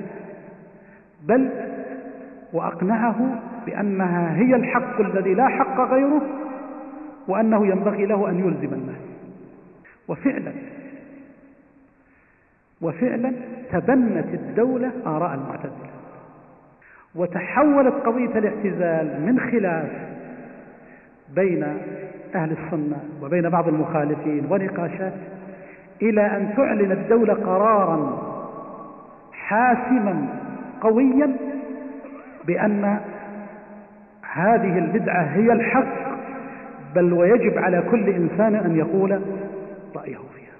بل وأقنعه بأنها هي الحق الذي لا حق غيره وأنه ينبغي له أن يلزم الناس وفعلا وفعلا تبنت الدولة آراء المعتزلة. وتحولت قضية الاعتزال من خلاف بين أهل السنة وبين بعض المخالفين ونقاشات إلى أن تعلن الدولة قرارا حاسما قويا بأن هذه البدعة هي الحق بل ويجب على كل إنسان أن يقول رأيه فيها.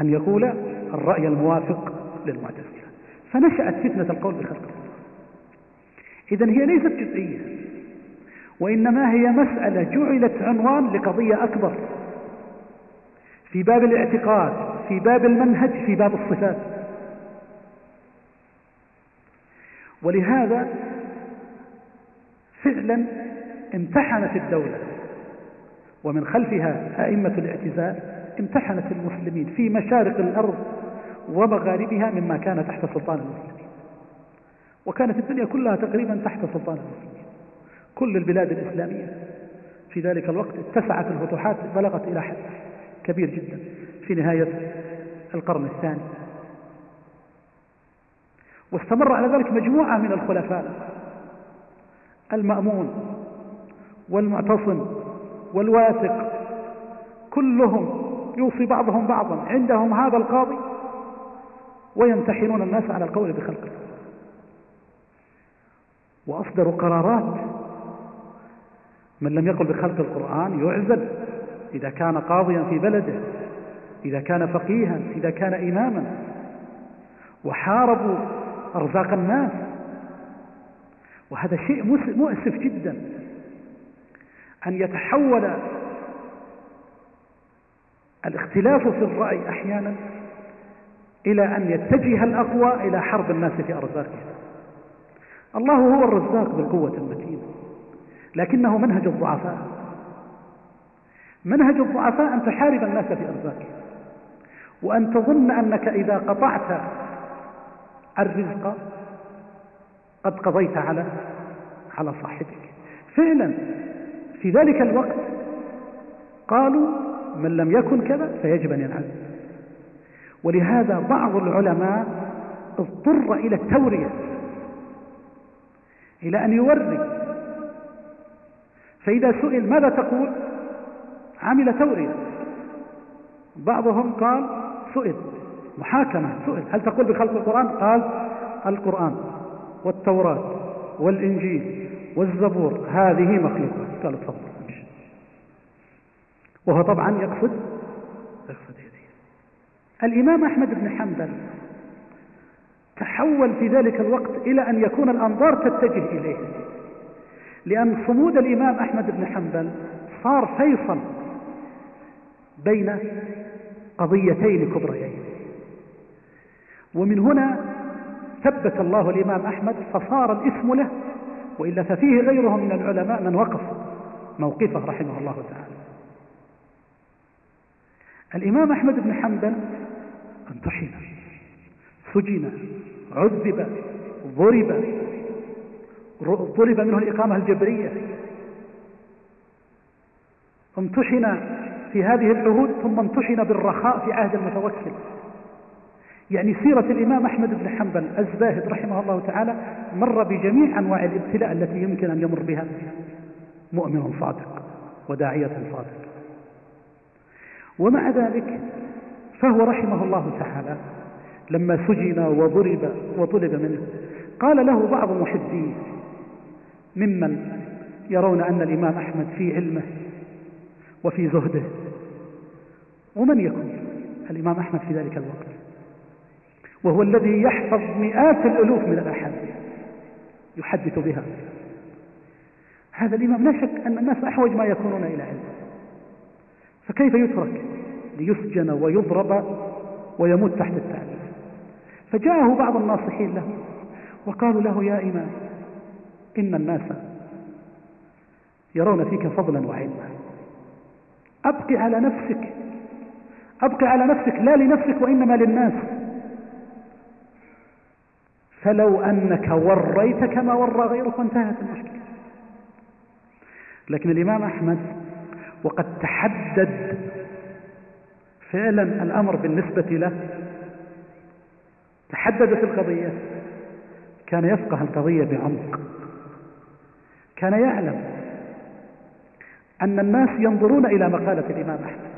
أن يقول الرأي الموافق للمعتزلة. فنشأت فتنة القول بخلق الله. إذا هي ليست جزئية وإنما هي مسألة جعلت عنوان لقضية أكبر. في باب الاعتقاد في باب المنهج في باب الصفات. ولهذا فعلا امتحنت الدولة. ومن خلفها أئمة الاعتزال امتحنت المسلمين في مشارق الأرض ومغاربها مما كان تحت سلطان المسلمين. وكانت الدنيا كلها تقريبا تحت سلطان المسلمين. كل البلاد الإسلامية في ذلك الوقت اتسعت الفتوحات بلغت إلى حد كبير جدا في نهاية القرن الثاني. واستمر على ذلك مجموعة من الخلفاء. المأمون والمعتصم والواثق كلهم يوصي بعضهم بعضا عندهم هذا القاضي ويمتحنون الناس على القول بخلق الله وأصدروا قرارات من لم يقل بخلق القرآن يعزل إذا كان قاضيا في بلده إذا كان فقيها إذا كان إماما. وحاربوا أرزاق الناس. وهذا شيء مؤسف جدا. أن يتحول الاختلاف في الرأي أحيانا إلى أن يتجه الأقوى إلى حرب الناس في أرزاقهم. الله هو الرزاق بالقوة المتين لكنه منهج الضعفاء. منهج الضعفاء أن تحارب الناس في أرزاقهم وأن تظن أنك إذا قطعت الرزق قد قضيت على على صاحبك. فعلا في ذلك الوقت قالوا من لم يكن كذا فيجب أن ينعزل ولهذا بعض العلماء اضطر إلى التورية إلى أن يوري. فإذا سئل ماذا تقول؟ عمل تورية. بعضهم قال سئل محاكمة سئل. هل تقول بخلق القرآن؟ قال القرآن والتوراة والإنجيل والزبور هذه مخلوقات قال تفضل. امشي وهو طبعا يقصد يقصد هذه الإمام أحمد بن حنبل تحول في ذلك الوقت إلى أن يكون الأنظار تتجه إليه لأن صمود الإمام أحمد بن حنبل صار فيصل بين قضيتين كبريين. ومن هنا ثبت الله الإمام أحمد فصار الاسم له وإلا ففيه غيره من العلماء من وقف موقفه رحمه الله تعالى. الإمام أحمد بن حنبل امتحن سجن عذب ضرب طلب منه الإقامة الجبرية. امتحن في هذه العهود ثم امتحن بالرخاء في عهد المتوكل. يعني سيرة الإمام أحمد بن حنبل الزاهد رحمه الله تعالى مر بجميع أنواع الابتلاء التي يمكن أن يمر بها. مؤمن صادق وداعية صادق. ومع ذلك فهو رحمه الله تعالى لما سجن وضرب وطلب منه قال له بعض محبيه ممن يرون أن الإمام أحمد في علمه وفي زهده ومن يكون؟ الإمام أحمد في ذلك الوقت. وهو الذي يحفظ مئات الألوف من الأحاديث يحدث بها. هذا الإمام لا شك أن الناس أحوج ما يكونون إلى علم. فكيف يترك ليسجن ويضرب ويموت تحت التعليم فجاءه بعض الناصحين له وقالوا له يا إمام إن الناس يرون فيك فضلا وعلما. أبقي على نفسك أبقي على نفسك لا لنفسك وإنما للناس. فلو أنك وريت كما ورى غيرك وانتهت المشكلة. لكن الإمام أحمد وقد تحدد فعلا الأمر بالنسبة له. تحددت القضية. كان يفقه القضية بعمق. كان يعلم أن الناس ينظرون إلى مقالة الإمام أحمد.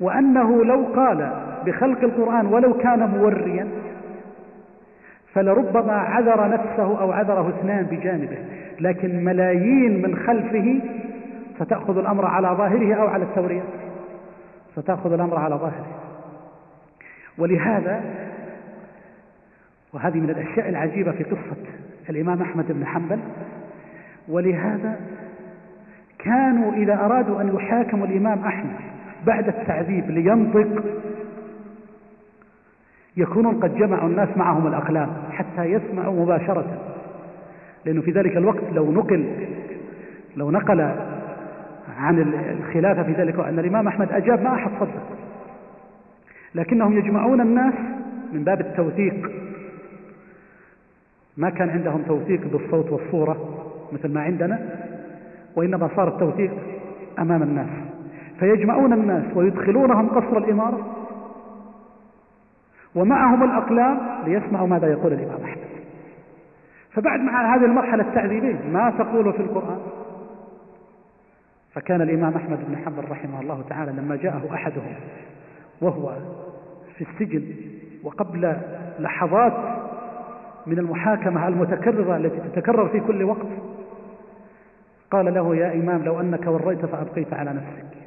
وأنه لو قال بخلق القرآن ولو كان موريا فلربما عذر نفسه أو عذره اثنان بجانبه لكن ملايين من خلفه ستأخذ الأمر على ظاهره أو على التورية ستأخذ الأمر على ظاهره. ولهذا وهذه من الأشياء العجيبة في قصة الإمام أحمد بن حنبل ولهذا كانوا إذا أرادوا أن يحاكموا الإمام أحمد بعد التعذيب لينطق يكونون قد جمعوا الناس معهم الأقلام حتى يسمعوا مباشرة. لأنه في ذلك الوقت لو نقل لو نقل عن الخلافة في ذلك أن الإمام أحمد أجاب ما أحد صدق. لكنهم يجمعون الناس من باب التوثيق. ما كان عندهم توثيق بالصوت والصورة مثل ما عندنا وإنما صار التوثيق أمام الناس. فيجمعون الناس ويدخلونهم قصر الإمارة ومعهم الأقلام ليسمعوا ماذا يقول الإمام أحمد. فبعد مع هذه المرحلة التعذيبية ما تقول في القرآن؟ فكان الإمام أحمد بن حنبل رحمه الله تعالى لما جاءه أحدهم وهو في السجن وقبل لحظات من المحاكمة المتكررة التي تتكرر في كل وقت قال له يا إمام لو أنك وريت فأبقيت على نفسك.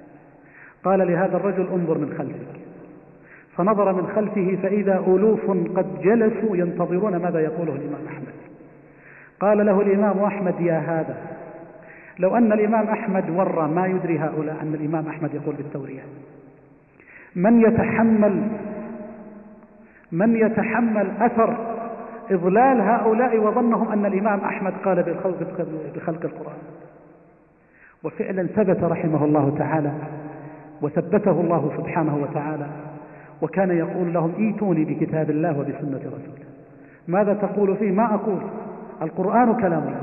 قال لهذا الرجل انظر من خلفك. فنظر من خلفه فإذا ألوف قد جلسوا ينتظرون ماذا يقوله الإمام أحمد. قال له الإمام أحمد يا هذا. لو أن الإمام أحمد ورى ما يدري هؤلاء أن الإمام أحمد يقول بالتورية. من يتحمل من يتحمل أثر إضلال هؤلاء وظنهم أن الإمام أحمد قال بخلق القرآن؟ وفعلا ثبت رحمه الله تعالى وثبته الله سبحانه وتعالى وكان يقول لهم إيتوني بكتاب الله وبسنة رسوله. ماذا تقول فيه؟ ما أقول. القرآن كلام الله.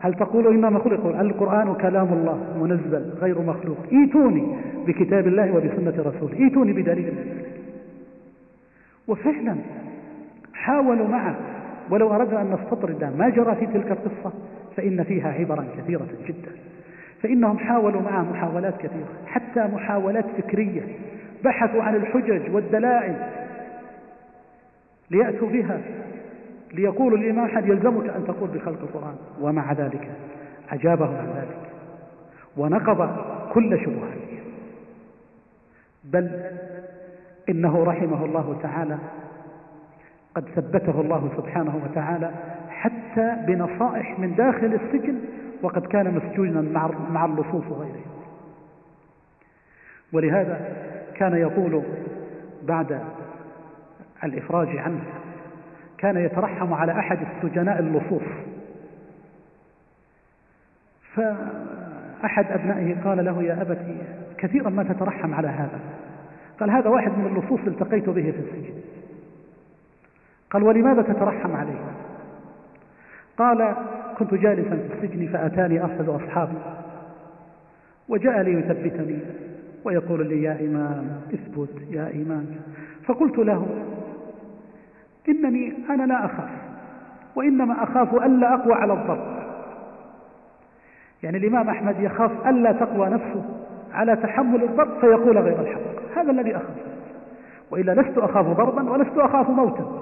هل تقول إنما خلق؟ القرآن كلام الله منزل غير مخلوق. إيتوني بكتاب الله وبسنة رسوله. إيتوني بدليل. ذلك وفعلا حاولوا معه. ولو أردنا أن نستطرد ما جرى في تلك القصة؟ فإن فيها عبرا كثيرة جدا. فإنهم حاولوا معه محاولات كثيرة حتى محاولات فكرية. بحثوا عن الحجج والدلائل ليأتوا بها ليقولوا الإمام أحد يلزمك أن تقول بخلق القرآن. ومع ذلك أجابه عن ذلك ونقض كل شبهة بل إنه رحمه الله تعالى قد ثبته الله سبحانه وتعالى حتى بنصائح من داخل السجن وقد كان مسجونا مع اللصوص وغيره ولهذا كان يقول بعد الإفراج عنه كان يترحم على أحد السجناء اللصوص. فأحد أبنائه قال له يا أبتي كثيرا ما تترحم على هذا. قال هذا واحد من اللصوص التقيت به في السجن. قال ولماذا تترحم عليه؟ قال كنت جالسا في السجن فأتاني أحد أصحابي وجاء لي يثبتني ويقول لي يا إمام اثبت يا إمام فقلت له إنني أنا لا أخاف وإنما أخاف ألا أقوى على الضرب. يعني الإمام أحمد يخاف ألا تقوى نفسه على تحمل الضرب فيقول غير الحق هذا الذي أخاف وإلا لست أخاف ضربا ولست أخاف موتا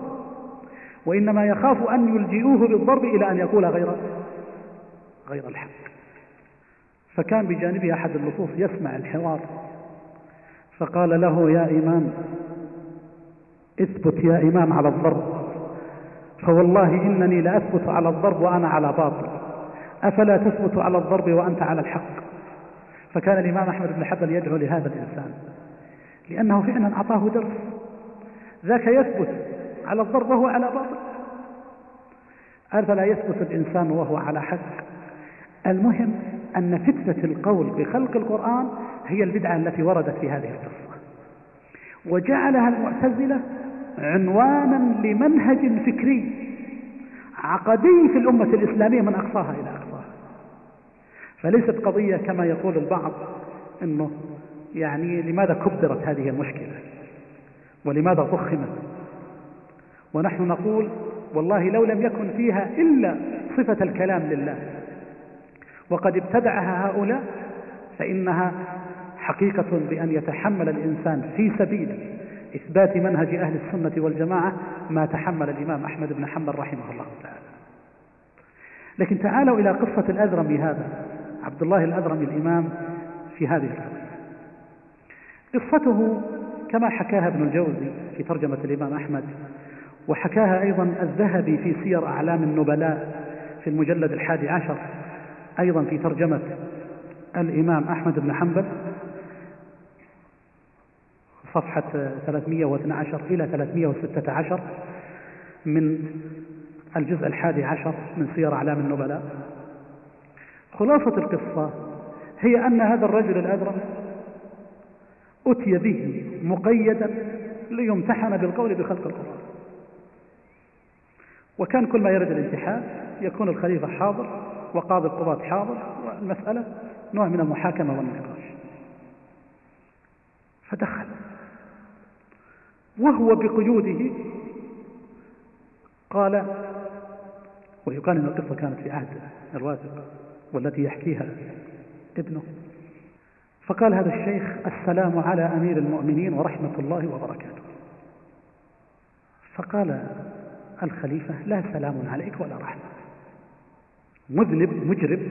وإنما يخاف أن يلجئوه بالضرب إلى أن يقول غير غير الحق. فكان بجانبه أحد اللصوص يسمع الحوار. فقال له يا إمام اثبت يا إمام على الضرب. فوالله إنني لأثبت على الضرب وأنا على باطل. أفلا تثبت على الضرب وأنت على الحق؟ فكان الإمام أحمد بن حنبل يدعو لهذا الإنسان لأنه فعلا أعطاه درس. ذاك يثبت على الضرب وهو على باطل. أفلا يثبت الإنسان وهو على حق؟ المهم أن فتنة القول بخلق القرآن هي البدعة التي وردت في هذه القصة. وجعلها المعتزلة عنوانا لمنهج فكري عقدي في الأمة الإسلامية من أقصاها إلى أقصاها. فليست قضية كما يقول البعض أنه يعني لماذا كبرت هذه المشكلة ولماذا ضخمت. ونحن نقول والله لو لم يكن فيها إلا صفة الكلام لله. وقد ابتدعها هؤلاء فإنها حقيقة بأن يتحمل الإنسان في سبيل إثبات منهج أهل السنة والجماعة ما تحمل الإمام أحمد بن حنبل رحمه الله تعالى. لكن تعالوا إلى قصة الأذرمي هذا عبد الله الأذرمي الإمام في هذه القضية قصته كما حكاها ابن الجوزي في ترجمة الإمام أحمد وحكاها أيضا الذهبي في سير أعلام النبلاء في المجلد الحادي عشر أيضا في ترجمة الإمام أحمد بن حنبل صفحة 312 إلى 316 من الجزء الحادي عشر من سير أعلام النبلاء. خلاصة القصة هي أن هذا الرجل الأذرم أتي به مقيدا ليمتحن بالقول بخلق القرآن. وكان كل ما يرد الامتحان يكون الخليفة حاضر وقاضي القضاة حاضر والمسألة نوع من المحاكمة والنقاش. فدخل. وهو بقيوده قال ويقال إن القصة كانت في عهد الرازق والتي يحكيها ابنه. فقال هذا الشيخ السلام على أمير المؤمنين ورحمة الله وبركاته. فقال الخليفة لا سلام عليك ولا رحمة. مذنب مجرم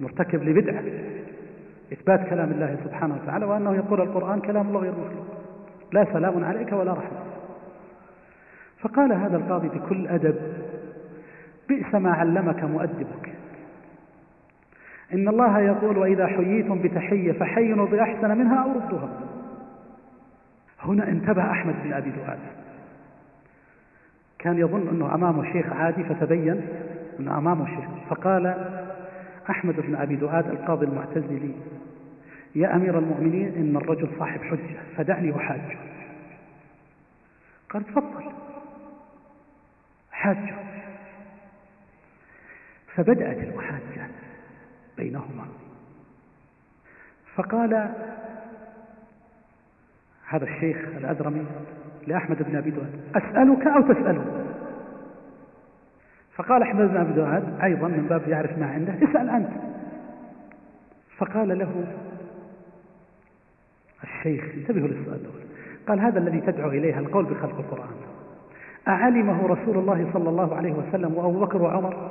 مرتكب لبدعة. إثبات كلام الله سبحانه وتعالى وأنه يقول القرآن كلام الله غير مخلوق لا سلام عليك ولا رحمة. فقال هذا القاضي بكل أدب بئس ما علمك مؤدبك. إن الله يقول وإذا حييتم بتحية فحينوا بأحسن منها أو ردوها. هنا انتبه أحمد بن أبي دؤاد. كان يظن أنه أمامه شيخ عادي فتبين أنه أمامه شيخ فقال أحمد بن أبي دؤاد القاضي المعتزلي يا أمير المؤمنين إن الرجل صاحب حجة فدعني أحاجه. قال تفضل. حاجة فبدأت المحاجة بينهما. فقال هذا الشيخ الأذرمي لأحمد بن أبي دواد أسألك أو تسأله فقال أحمد بن أبي دواد أيضا من باب يعرف ما عنده اسأل أنت. فقال له الشيخ انتبهوا للسؤال الأول. قال هذا الذي تدعو إليه القول بخلق القرآن. أعلمه رسول الله صلى الله عليه وسلم وأبو بكر وعمر؟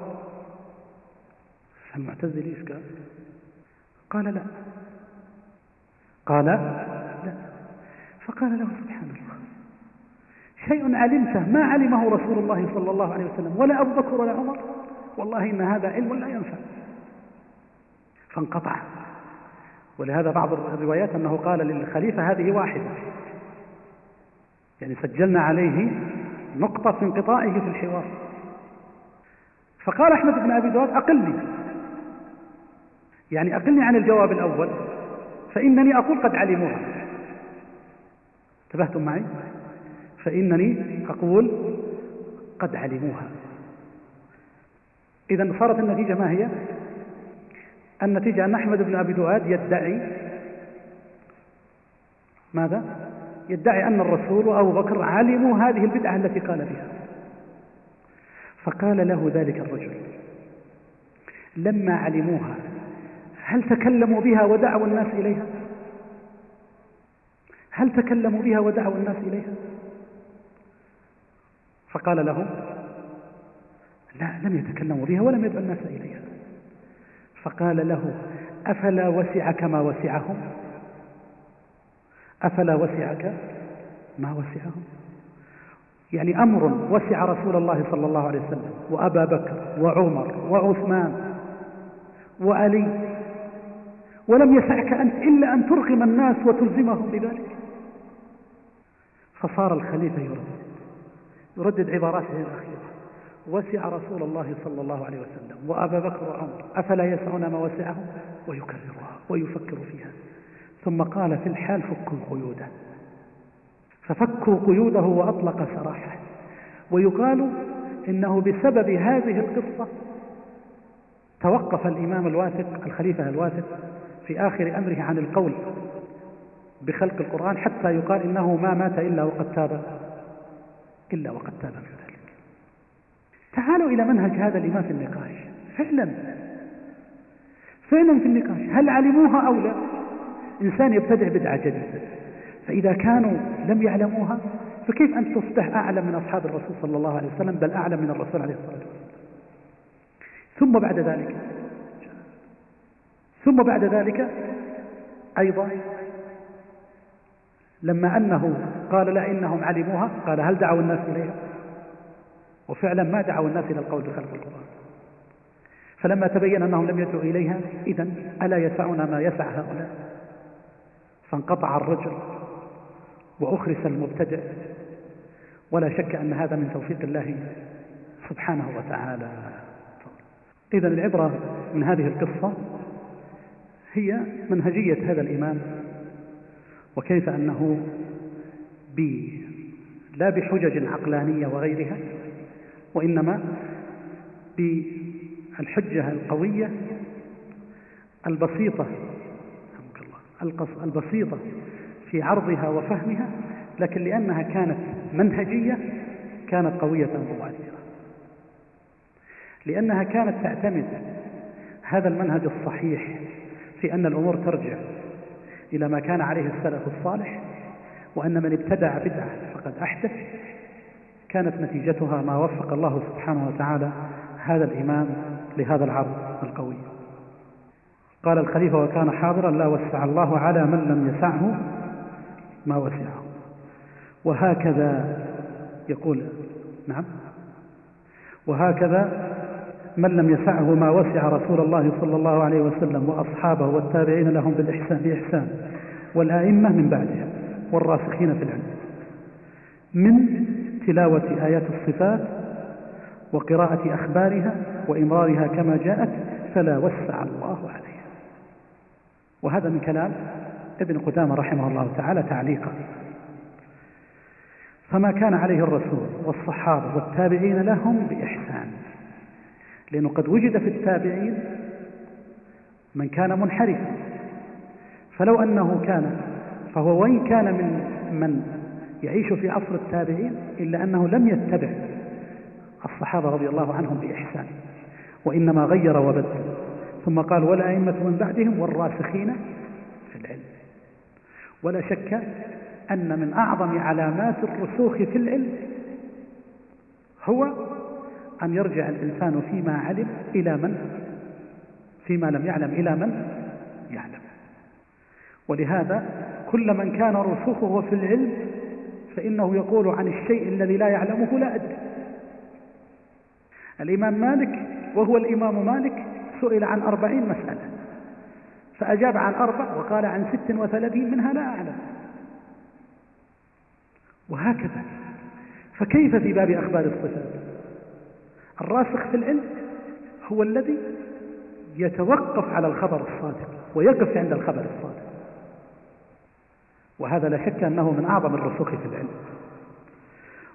المعتزلي إيش قال؟ قال لا. قال لا. فقال له سبحان الله شيء علمته ما علمه رسول الله صلى الله عليه وسلم ولا أبو بكر ولا عمر. والله إن هذا علم لا ينفع. فانقطع. ولهذا بعض الروايات أنه قال للخليفة هذه واحدة. يعني سجلنا عليه نقطة في انقطاعه في الحوار. فقال أحمد بن أبي داود أقلني. يعني أقلني عن الجواب الأول فإنني أقول قد علموها. انتبهتم معي؟ فإنني أقول قد علموها. إذا صارت النتيجة ما هي؟ النتيجة أن أحمد بن أبي دؤاد يدعي ماذا؟ يدعي أن الرسول وأبو بكر علموا هذه البدعة التي قال بها. فقال له ذلك الرجل لما علموها هل تكلموا بها ودعوا الناس إليها؟ هل تكلموا بها ودعوا الناس إليها؟ فقال لهم لا لم يتكلموا بها ولم يدعوا الناس إليها. فقال له أفلا وسعك ما وسعهم؟ أفلا وسعك ما وسعهم؟ يعني أمر وسع رسول الله صلى الله عليه وسلم وأبا بكر وعمر وعثمان وعلي ولم يسعك أنت إلا أن ترغم الناس وتلزمهم بذلك. فصار الخليفة يردد يردد عباراته الأخيرة وسع رسول الله صلى الله عليه وسلم. وأبا بكر وعمر أفلا يسعون ما وسعهم؟ ويكررها ويفكر فيها. ثم قال في الحال فكوا قيوده. ففكوا قيوده وأطلق سراحه. ويقال إنه بسبب هذه القصة توقف الإمام الواثق الخليفة الواثق في آخر أمره عن القول بخلق القرآن حتى يقال إنه ما مات إلا وقد تاب. إلا وقد تاب من ذلك. تعالوا إلى منهج هذا الإمام في النقاش. فعلا. فعلا في النقاش. هل علموها أو لا؟ إنسان يبتدع بدعة جديدة. فإذا كانوا لم يعلموها فكيف أن تصبح أعلم من أصحاب الرسول صلى الله عليه وسلم بل أعلم من الرسول عليه الصلاة والسلام؟ ثم بعد ذلك. ثم بعد ذلك أيضا لما أنه قال لا إنهم علموها قال هل دعوا الناس إليها وفعلا ما دعوا الناس إلى القول بخلق القرآن. فلما تبين أنهم لم يدعوا إليها إذا ألا يسعنا ما يسع هؤلاء؟ فانقطع الرجل وأخرس المبتدع ولا شك أن هذا من توفيق الله سبحانه وتعالى. إذا العبرة من هذه القصة هي منهجية هذا الإمام وكيف أنه ب لا بحجج عقلانية وغيرها وإنما بالحجة القوية البسيطة البسيطة في عرضها وفهمها لكن لأنها كانت منهجية كانت قوية مؤثرة لأنها كانت تعتمد هذا المنهج الصحيح في أن الأمور ترجع. إلى ما كان عليه السلف الصالح وأن من ابتدع بدعة فقد أحدث. كانت نتيجتها ما وفق الله سبحانه وتعالى هذا الإمام لهذا العرض القوي. قال الخليفة وكان حاضرا لا وسع الله على من لم يسعه ما وسعه. وهكذا يقول نعم. وهكذا من لم يسعه ما وسع رسول الله صلى الله عليه وسلم وأصحابه والتابعين لهم بالإحسان بإحسان. والآئمة من بعدهم والراسخين في العلم. من تلاوة آيات الصفات وقراءة أخبارها وإمرارها كما جاءت فلا وسع الله عليها. وهذا من كلام ابن قدامة رحمه الله تعالى تعليقا. فما كان عليه الرسول والصحابة والتابعين لهم بإحسان. لأنه قد وجد في التابعين من كان منحرفا. فلو أنه كان فهو وإن كان من من يعيش في عصر التابعين إلا أنه لم يتبع الصحابة رضي الله عنهم بإحسان وإنما غير وبدل ثم قال والأئمة من بعدهم والراسخين في العلم. ولا شك أن من أعظم علامات الرسوخ في العلم هو أن يرجع الإنسان فيما علم إلى من؟ فيما لم يعلم إلى من؟ يعلم. ولهذا كل من كان رسوخه في العلم فإنه يقول عن الشيء الذي لا يعلمه لا أدري. الإمام مالك وهو الإمام مالك سئل عن أربعين مسألة. فأجاب عن أربع وقال عن ست وثلاثين منها لا أعلم. وهكذا. فكيف في باب أخبار الصفات؟ الراسخ في العلم هو الذي يتوقف على الخبر الصادق ويقف عند الخبر الصادق. وهذا لا شك أنه من أعظم الرسوخ في العلم.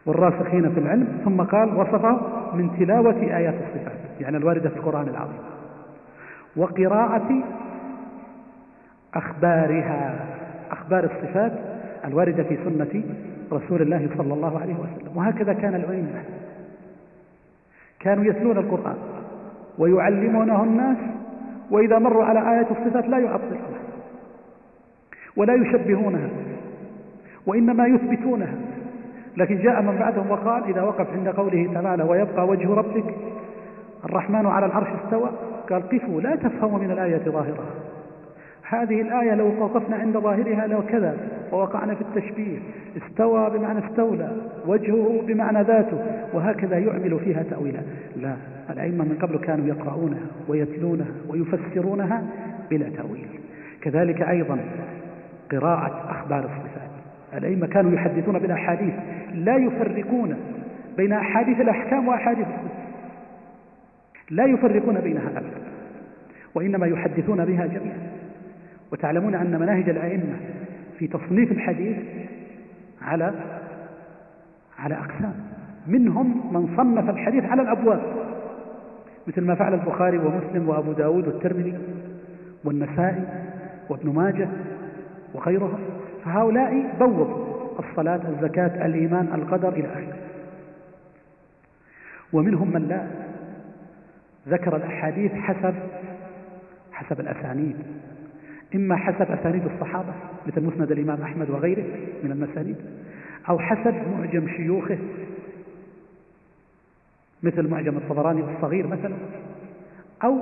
والراسخين في العلم ثم قال وصفه من تلاوة آيات الصفات يعني الواردة في القرآن العظيم. وقراءة أخبارها أخبار الصفات الواردة في سنة رسول الله صلى الله عليه وسلم. وهكذا كان العلماء كانوا يتلون القرآن ويعلمونه الناس وإذا مروا على آية الصفات لا يعطلونها ولا يشبهونها وإنما يثبتونها. لكن جاء من بعدهم وقال إذا وقف عند قوله تعالى ويبقى وجه ربك الرحمن على العرش استوى قال قفوا لا تفهموا من الآية ظاهرها هذه الآية لو وقفنا عند ظاهرها لو كذا ووقعنا في التشبيه استوى بمعنى استولى وجهه بمعنى ذاته وهكذا يعمل فيها تأويلا. لا الأئمة من قبل كانوا يقرؤونها ويتلونها ويفسرونها بلا تأويل. كذلك أيضا قراءة أخبار الصفات. الأئمة كانوا يحدثون بالأحاديث لا يفرقون بين أحاديث الأحكام وأحاديث الصفات لا يفرقون بينها أبدا وإنما يحدثون بها جميعا. وتعلمون أن مناهج الأئمة في تصنيف الحديث على على أقسام. منهم من صنف الحديث على الأبواب مثل ما فعل البخاري ومسلم وأبو داود والترمذي والنسائي وابن ماجه وغيرهم فهؤلاء بوضوا الصلاة الزكاة الإيمان القدر إلى آخره. ومنهم من لا ذكر الأحاديث حسب حسب الأسانيد. إما حسب أسانيد الصحابة مثل مسند الإمام أحمد وغيره من المسانيد أو حسب معجم شيوخه مثل معجم الطبراني الصغير مثلا. أو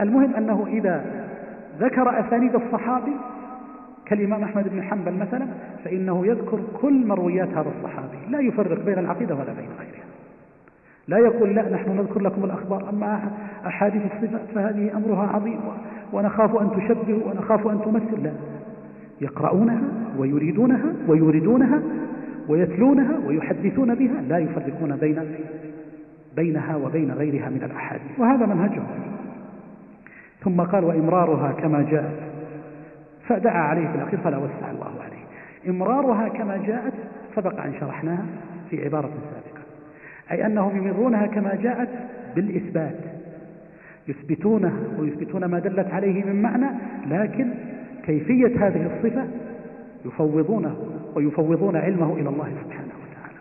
المهم أنه إذا ذكر أسانيد الصحابي كالإمام أحمد بن حنبل مثلا فإنه يذكر كل مرويات هذا الصحابي. لا يفرق بين العقيدة ولا بين غيرها. لا يقول لا نحن نذكر لكم الأخبار أما أحاديث الصفات فهذه أمرها عظيم. ونخاف أن تشبهوا ونخاف أن تمثل. لا. يقرؤونها ويريدونها ويوردونها ويتلونها ويحدثون بها. لا يفرقون بين بينها وبين غيرها من الأحاديث. وهذا منهجهم. ثم قال وإمرارها كما جاءت. فدعا عليه في الأخير فلا وسع الله عليه. إمرارها كما جاءت سبق أن شرحناها في عبارة سابقة. أي أنهم يمرونها كما جاءت بالإثبات. يثبتونه ويثبتون ما دلت عليه من معنى لكن كيفية هذه الصفة يفوضونه ويفوضون علمه إلى الله سبحانه وتعالى.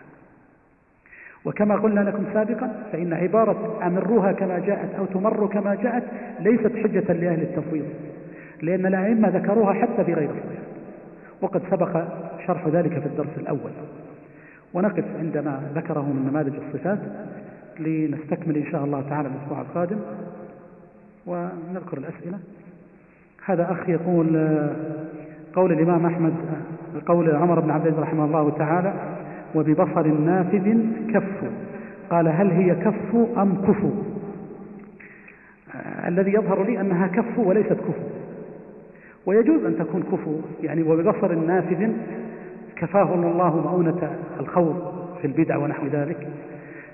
وكما قلنا لكم سابقا فإن عبارة أمروها كما جاءت أو تمر كما جاءت ليست حجة لأهل التفويض لأن الأئمة ذكروها حتى في غير الصفات وقد سبق شرح ذلك في الدرس الأول. ونقف عندما ذكره من نماذج الصفات لنستكمل إن شاء الله تعالى الأسبوع القادم. ونذكر الأسئلة. هذا أخ يقول قول الإمام أحمد قول عمر بن عبد العزيز رحمه الله تعالى وببصر نافذ كف. قال هل هي كف أم كفو الذي يظهر لي أنها كف وليست كفو ويجوز أن تكون كفو يعني وببصر نافذ كفاه الله مؤونة الخوض في البدع ونحو ذلك.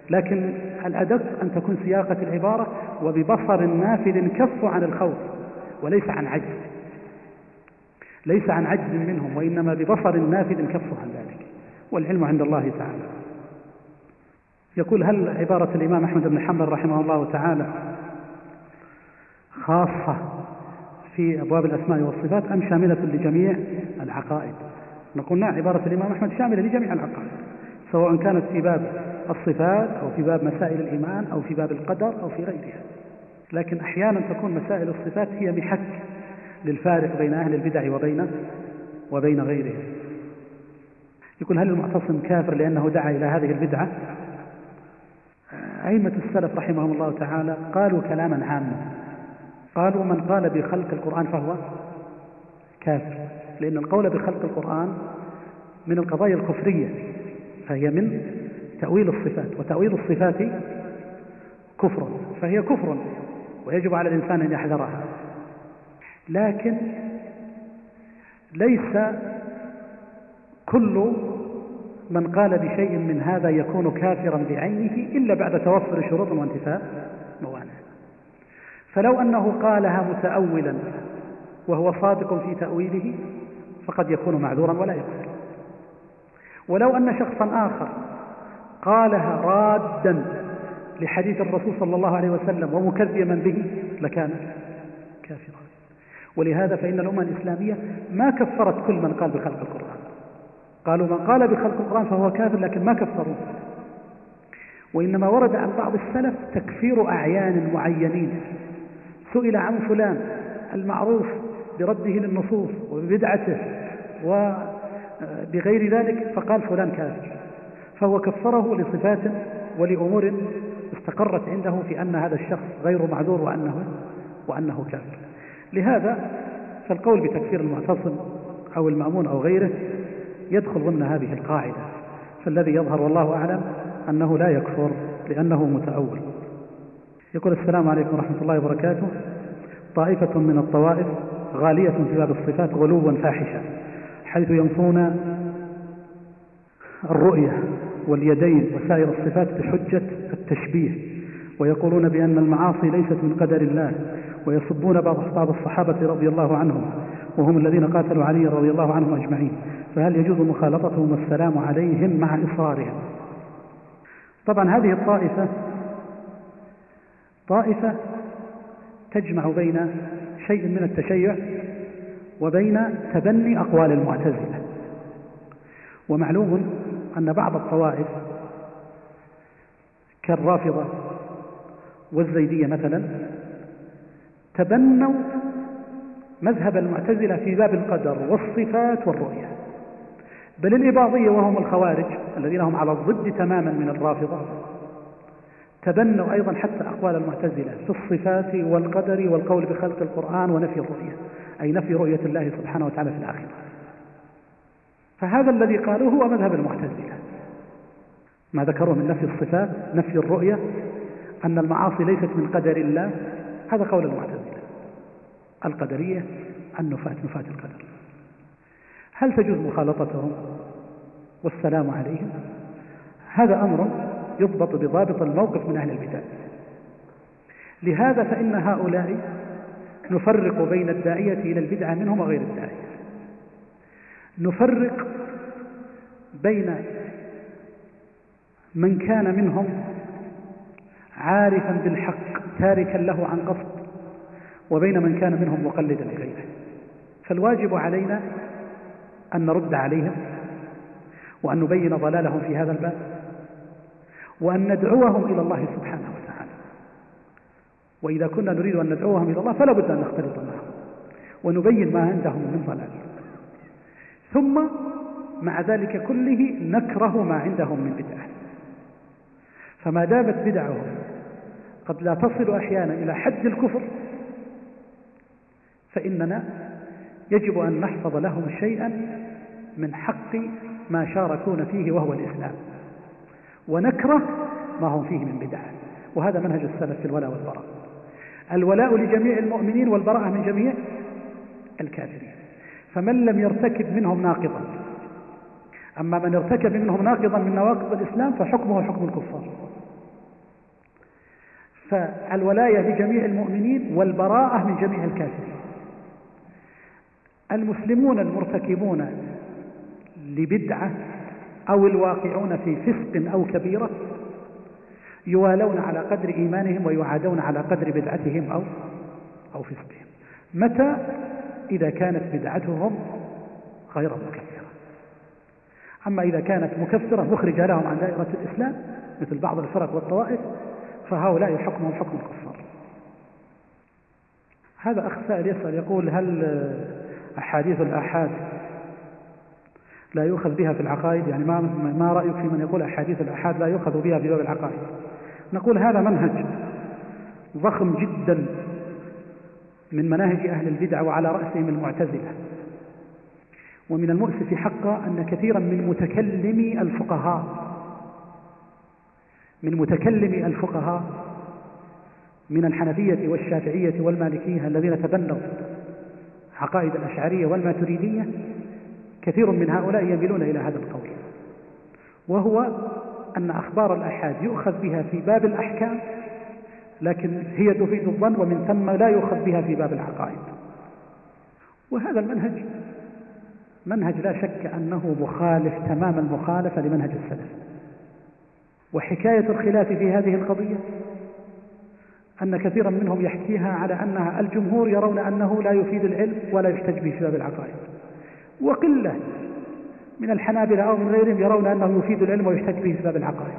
لكن الأدب أن تكون سياقة العبارة وببصر نافذ كف عن الخوف وليس عن عجز. ليس عن عجز منهم وإنما ببصر نافذ كف عن ذلك. والعلم عند الله تعالى. يقول هل عبارة الإمام أحمد بن حنبل رحمه الله تعالى خاصة في أبواب الأسماء والصفات أم شاملة لجميع العقائد؟ نقول نعم عبارة الإمام أحمد شاملة لجميع العقائد سواء كانت في باب الصفات أو في باب مسائل الإيمان أو في باب القدر أو في غيرها. لكن أحيانا تكون مسائل الصفات هي محك للفارق بين أهل البدع وبين وبين غيرهم. يقول هل المعتصم كافر لأنه دعا إلى هذه البدعة؟ أئمة السلف رحمهم الله تعالى قالوا كلاما عاما. قالوا من قال بخلق القرآن فهو كافر. لأن القول بخلق القرآن من القضايا الكفرية فهي من تأويل الصفات وتأويل الصفات كفر فهي كفر ويجب على الإنسان أن يحذرها. لكن ليس كل من قال بشيء من هذا يكون كافرا بعينه إلا بعد توفر شروط وانتفاء موانع. فلو أنه قالها متأولا وهو صادق في تأويله فقد يكون معذورا ولا يكفر. ولو أن شخصا آخر قالها رادا لحديث الرسول صلى الله عليه وسلم ومكذبا به لكان كافرا. ولهذا فإن الأمة الإسلامية ما كفرت كل من قال بخلق القرآن. قالوا من قال بخلق القرآن فهو كافر لكن ما كفروه وإنما ورد عن بعض السلف تكفير أعيان معينين. سئل عن فلان المعروف برده للنصوص وببدعته وبغير ذلك فقال فلان كافر. فهو كفره لصفات ولأمور استقرت عنده في أن هذا الشخص غير معذور وأنه, وأنه كافر. لهذا فالقول بتكفير المعتصم أو المأمون أو غيره يدخل ضمن هذه القاعدة فالذي يظهر والله أعلم أنه لا يكفر لأنه متأول. يقول السلام عليكم ورحمة الله وبركاته. طائفة من الطوائف غالية في باب الصفات غلوا فاحشا حيث ينفون الرؤية. واليدين وسائر الصفات بحجة التشبيه ويقولون بأن المعاصي ليست من قدر الله ويصبون بعض بعض الصحابة رضي الله عنهم وهم الذين قاتلوا علي رضي الله عنهم أجمعين. فهل يجوز مخالطتهم والسلام عليهم مع إصرارهم؟ طبعا هذه الطائفة طائفة تجمع بين شيء من التشيع وبين تبني أقوال المعتزلة. ومعلوم أن بعض الطوائف كالرافضة والزيدية مثلا تبنوا مذهب المعتزلة في باب القدر والصفات والرؤية. بل الإباضية وهم الخوارج الذين هم على الضد تماما من الرافضة تبنوا أيضا حتى أقوال المعتزلة في الصفات والقدر والقول بخلق القرآن ونفي الرؤية أي نفي رؤية الله سبحانه وتعالى في الآخرة. فهذا الذي قالوه هو مذهب المعتزلة. ما ذكروا من نفي الصفات نفي الرؤية أن المعاصي ليست من قدر الله. هذا قول المعتزلة. القدرية النفاة نفاة القدر. هل تجوز مخالطتهم والسلام عليهم؟ هذا أمر يضبط بضابط الموقف من أهل البدع لهذا فإن هؤلاء نفرق بين الداعية إلى البدعة منهم وغير الداعية. نفرق بين من كان منهم عارفا بالحق تاركا له عن قصد وبين من كان منهم مقلدا لغيره فالواجب علينا أن نرد عليهم وأن نبين ضلالهم في هذا الباب وأن ندعوهم إلى الله سبحانه وتعالى. وإذا كنا نريد أن ندعوهم إلى الله فلا بد أن نختلط معهم ونبين ما عندهم من ضلال. ثم مع ذلك كله نكره ما عندهم من بدعة. فما دامت بدعهم قد لا تصل أحيانا إلى حد الكفر فإننا يجب أن نحفظ لهم شيئا من حق ما شاركون فيه وهو الإسلام ونكره ما هم فيه من بدعة. وهذا منهج السلف في الولاء والبراء. الولاء لجميع المؤمنين والبراءة من جميع الكافرين. فمن لم يرتكب منهم ناقضا. أما من ارتكب منهم ناقضا من نواقض الإسلام فحكمه حكم الكفار. فالولاية لجميع المؤمنين والبراءة من جميع الكافرين. المسلمون المرتكبون لبدعة أو الواقعون في فسق أو كبيرة يوالون على قدر إيمانهم ويعادون على قدر بدعتهم أو أو فسقهم. متى؟ إذا كانت بدعتهم غير مكفرة. أما إذا كانت مكفرة مخرجة لهم عن دائرة الإسلام مثل بعض الفرق والطوائف فهؤلاء حكمهم حكم الكفار. هذا أخ سائل يسأل يقول هل أحاديث الآحاد لا يؤخذ بها في العقائد؟ يعني ما ما رأيك في من يقول أحاديث الآحاد لا يؤخذ بها في باب العقائد؟ نقول هذا منهج ضخم جدا من مناهج أهل البدع وعلى رأسهم المعتزلة. ومن المؤسف حقا أن كثيرا من متكلمي الفقهاء من متكلمي الفقهاء من الحنفية والشافعية والمالكية الذين تبنوا عقائد الأشعرية والماتريدية كثير من هؤلاء يميلون إلى هذا القول. وهو أن أخبار الأحاد يؤخذ بها في باب الأحكام لكن هي تفيد الظن ومن ثم لا يؤخذ بها في باب العقائد. وهذا المنهج منهج لا شك أنه مخالف تمام المخالفة لمنهج السلف. وحكاية الخلاف في هذه القضية أن كثيرا منهم يحكيها على أنها الجمهور يرون أنه لا يفيد العلم ولا يحتج به في باب العقائد. وقلة من الحنابلة أو من غيرهم يرون أنه يفيد العلم ويحتج به في باب العقائد.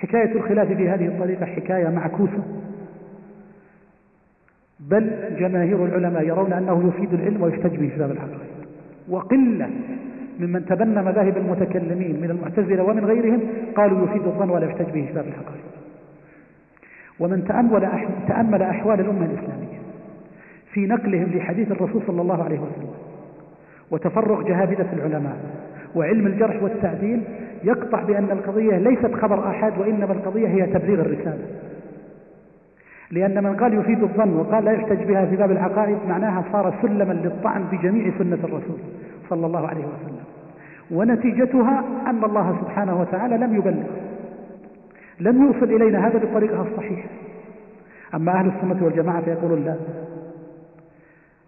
حكاية الخلاف في هذه الطريقة حكاية معكوسة. بل جماهير العلماء يرون أنه يفيد العلم ويحتج به في باب العقائد وقلة ممن تبنى مذاهب المتكلمين من المعتزلة ومن غيرهم قالوا يفيد الظن ولا يحتج به في باب العقائد ومن تأمل, تأمل أحوال الأمة الإسلامية في نقلهم لحديث الرسول صلى الله عليه وسلم وتفرغ جهابذة العلماء وعلم الجرح والتعديل يقطع بأن القضية ليست خبر أحد وإنما القضية هي تبليغ الرسالة. لأن من قال يفيد الظن وقال لا يحتج بها في باب العقائد معناها صار سلما للطعن بجميع سنة الرسول صلى الله عليه وسلم. ونتيجتها أن الله سبحانه وتعالى لم يبلغ لم يوصل إلينا هذا بالطريقة الصحيحة. أما أهل السنة والجماعة فيقولون لا.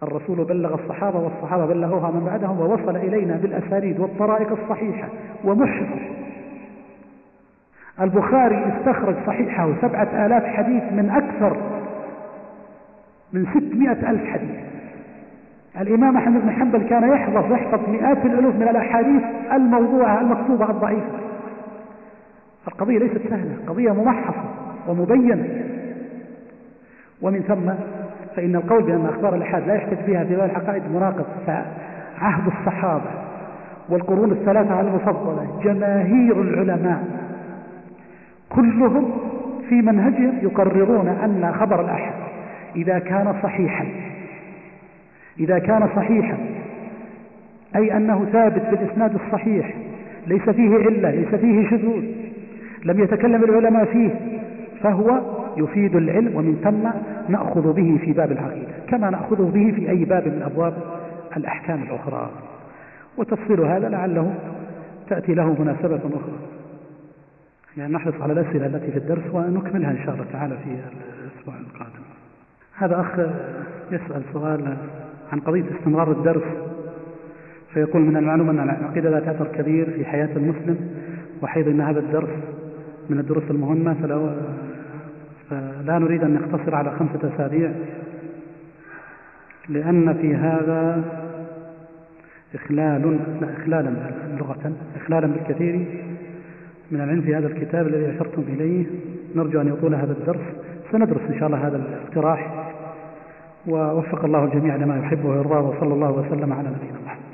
الرسول بلغ الصحابة والصحابة بلغوها من بعدهم ووصل إلينا بالأسانيد والطرائق الصحيحة ومحفظ البخاري استخرج صحيحه سبعة آلاف حديث من أكثر من ستمائة ألف حديث. الإمام أحمد بن حنبل كان يحفظ يحفظ مئات الألوف من الأحاديث الموضوعة المكتوبة الضعيفة. القضية ليست سهلة قضية ممحصة ومبينة. ومن ثم فإن القول بأن أخبار الأحاد لا يحتج بها في باب العقائد مناقض فعهد الصحابة والقرون الثلاثة المفضلة جماهير العلماء كلهم في منهجهم يقررون أن خبر الأحد إذا كان صحيحا إذا كان صحيحا أي أنه ثابت بالإسناد الصحيح ليس فيه علة ليس فيه شذوذ لم يتكلم العلماء فيه فهو يفيد العلم ومن ثم نأخذ به في باب العقيدة كما نأخذه به في أي باب من أبواب الأحكام الأخرى. وتفصيل هذا لعله تأتي له مناسبة أخرى. يعني نحرص على الأسئلة التي في الدرس ونكملها إن شاء الله تعالى في الأسبوع القادم. هذا أخ يسأل سؤال عن قضية استمرار الدرس. فيقول من المعلوم أن العقيدة لا تأثر كبير في حياة المسلم وحيث أن هذا الدرس من الدروس المهمة فلو فلا نريد أن نقتصر على خمسة أسابيع لأن في هذا إخلال لا إخلالا لغة إخلالا بالكثير من العلم في هذا الكتاب الذي أشرتم إليه. نرجو أن يطول هذا الدرس. سندرس إن شاء الله هذا الاقتراح ووفق الله الجميع لما يحبه ويرضاه وصلى الله وسلم على نبينا محمد.